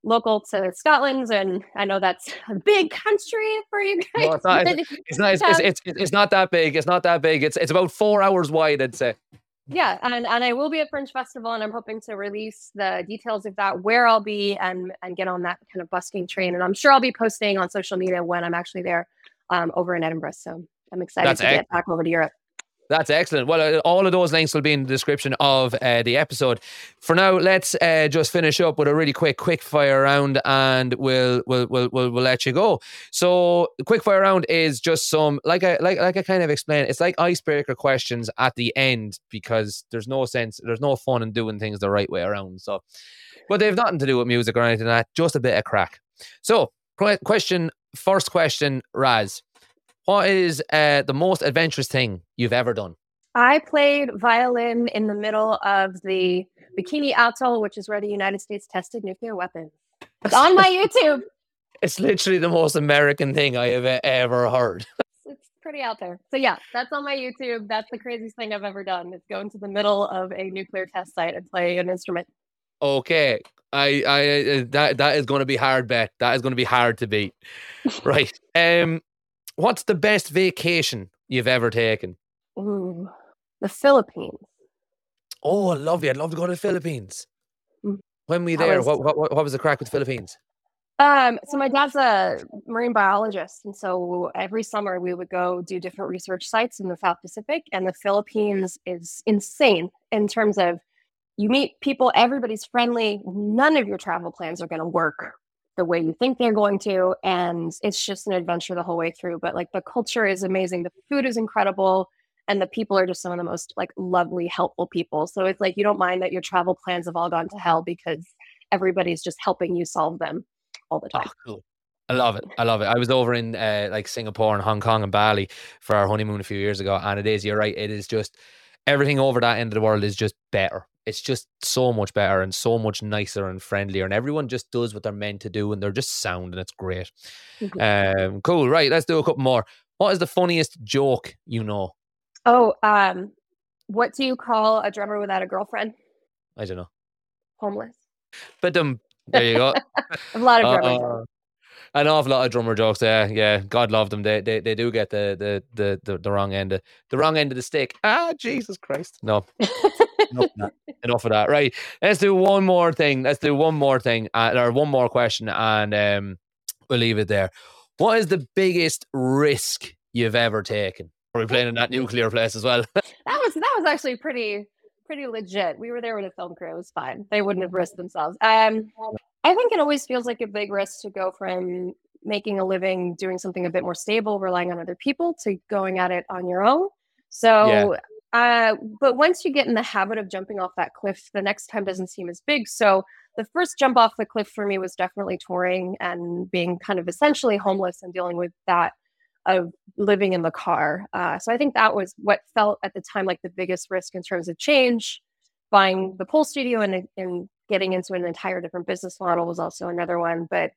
local to Scotland, and I know that's a big country for you guys. No, it's not. you It's not. It's, it's, it's, it's not that big. It's not that big. It's it's about four hours wide. I'd say. Yeah and, and i will be at fringe festival and i'm hoping to release the details of that where i'll be and and get on that kind of busking train and i'm sure i'll be posting on social media when i'm actually there um, over in edinburgh so i'm excited That's to get back over to europe That's excellent. Well, uh, all of those links will be in the description of uh, the episode. For now, let's uh, just finish up with a really quick quick fire round, and we'll we'll we'll we'll, we'll let you go. So, quick fire round is just some like I like like I kind of explained. It's like icebreaker questions at the end because there's no sense, there's no fun in doing things the right way around. So, but they've nothing to do with music or anything like that. Just a bit of crack. So, question first question, Razz. What is uh, the most adventurous thing you've ever done? i played violin in the middle of the bikini atoll which is where the united states tested nuclear weapons it's on my youtube It's literally the most American thing I have ever heard. it's pretty out there so yeah that's on my youtube that's the craziest thing i've ever done is go into the middle of a nuclear test site and play an instrument Okay, I, I, uh, that that is going to be hard bet. That is going to be hard to beat. right. Um, what's the best vacation you've ever taken? Ooh, the Philippines. Oh, I love you. I'd love to go to the Philippines. Mm. When we That there, was- what, what what what was the crack with the Philippines? Um, so my dad's a marine biologist, and so every summer we would go do different research sites in the South Pacific, and the Philippines is insane in terms of you meet people, everybody's friendly, none of your travel plans are going to work the way you think they're going to, and it's just an adventure the whole way through. But like the culture is amazing, the food is incredible, and the people are just some of the most like lovely, helpful people. So it's like you don't mind that your travel plans have all gone to hell because everybody's just helping you solve them all the time. Oh, cool. I love it. I love it. I was over in uh, like Singapore and Hong Kong and Bali for our honeymoon a few years ago, and it is. You're right. It is just everything over that end of the world is just better. It's just so much better and so much nicer and friendlier, and everyone just does what they're meant to do, and they're just sound, and it's great. Um, cool. Right. Let's do a couple more. What is the funniest joke you know? Oh, um, what do you call a drummer without a girlfriend? I don't know. Homeless. But um, there you go. A lot of drummer jokes. Uh, an awful lot of drummer jokes. Yeah, yeah. God love them. They they, they do get the, the the the the wrong end of the wrong end of the stick. Ah, Jesus Christ. No. enough, of that. enough of that. Right. Let's do one more thing. Let's do one more thing, uh, or one more question, and um, we'll leave it there. What is the biggest risk you've ever taken? Are we playing in that nuclear place as well? that was that was actually pretty pretty legit. We were there with a film crew. It was fine. They wouldn't have risked themselves. Um, I think it always feels like a big risk to go from making a living doing something a bit more stable, relying on other people, to going at it on your own. So, yeah. Uh, but once you get in the habit of jumping off that cliff, the next time doesn't seem as big. So, the first jump off the cliff for me was definitely touring and being kind of essentially homeless and dealing with that of living in the car. Uh, so I think that was what felt at the time like the biggest risk in terms of change. Buying the pole studio and, and getting into an entire different business model was also another one. But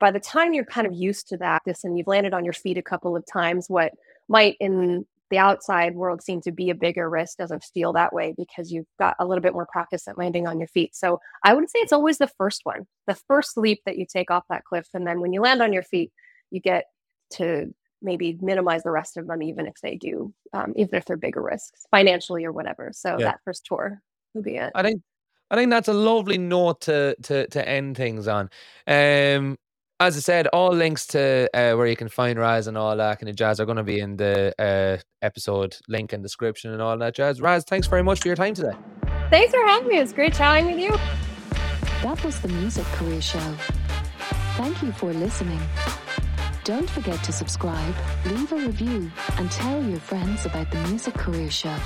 by the time you're kind of used to that, this and you've landed on your feet a couple of times, what might in the outside world seem to be a bigger risk doesn't feel that way because you've got a little bit more practice at landing on your feet. So I would say it's always the first one, the first leap that you take off that cliff. And then when you land on your feet, you get to maybe minimize the rest of them, even if they do, um, even if they're bigger risks financially or whatever. So yeah. that first tour would be it. I think I think that's a lovely note to to to end things on. Um, as I said, all links to uh, where you can find Razz and all that kind of jazz are going to be in the uh, episode link and description and all that jazz. Razz, thanks very much for your time today. Thanks for having me. It's great chatting with you. That was the Music Career Show. Thank you for listening. Don't forget to subscribe, leave a review, and tell your friends about the Music Career Show.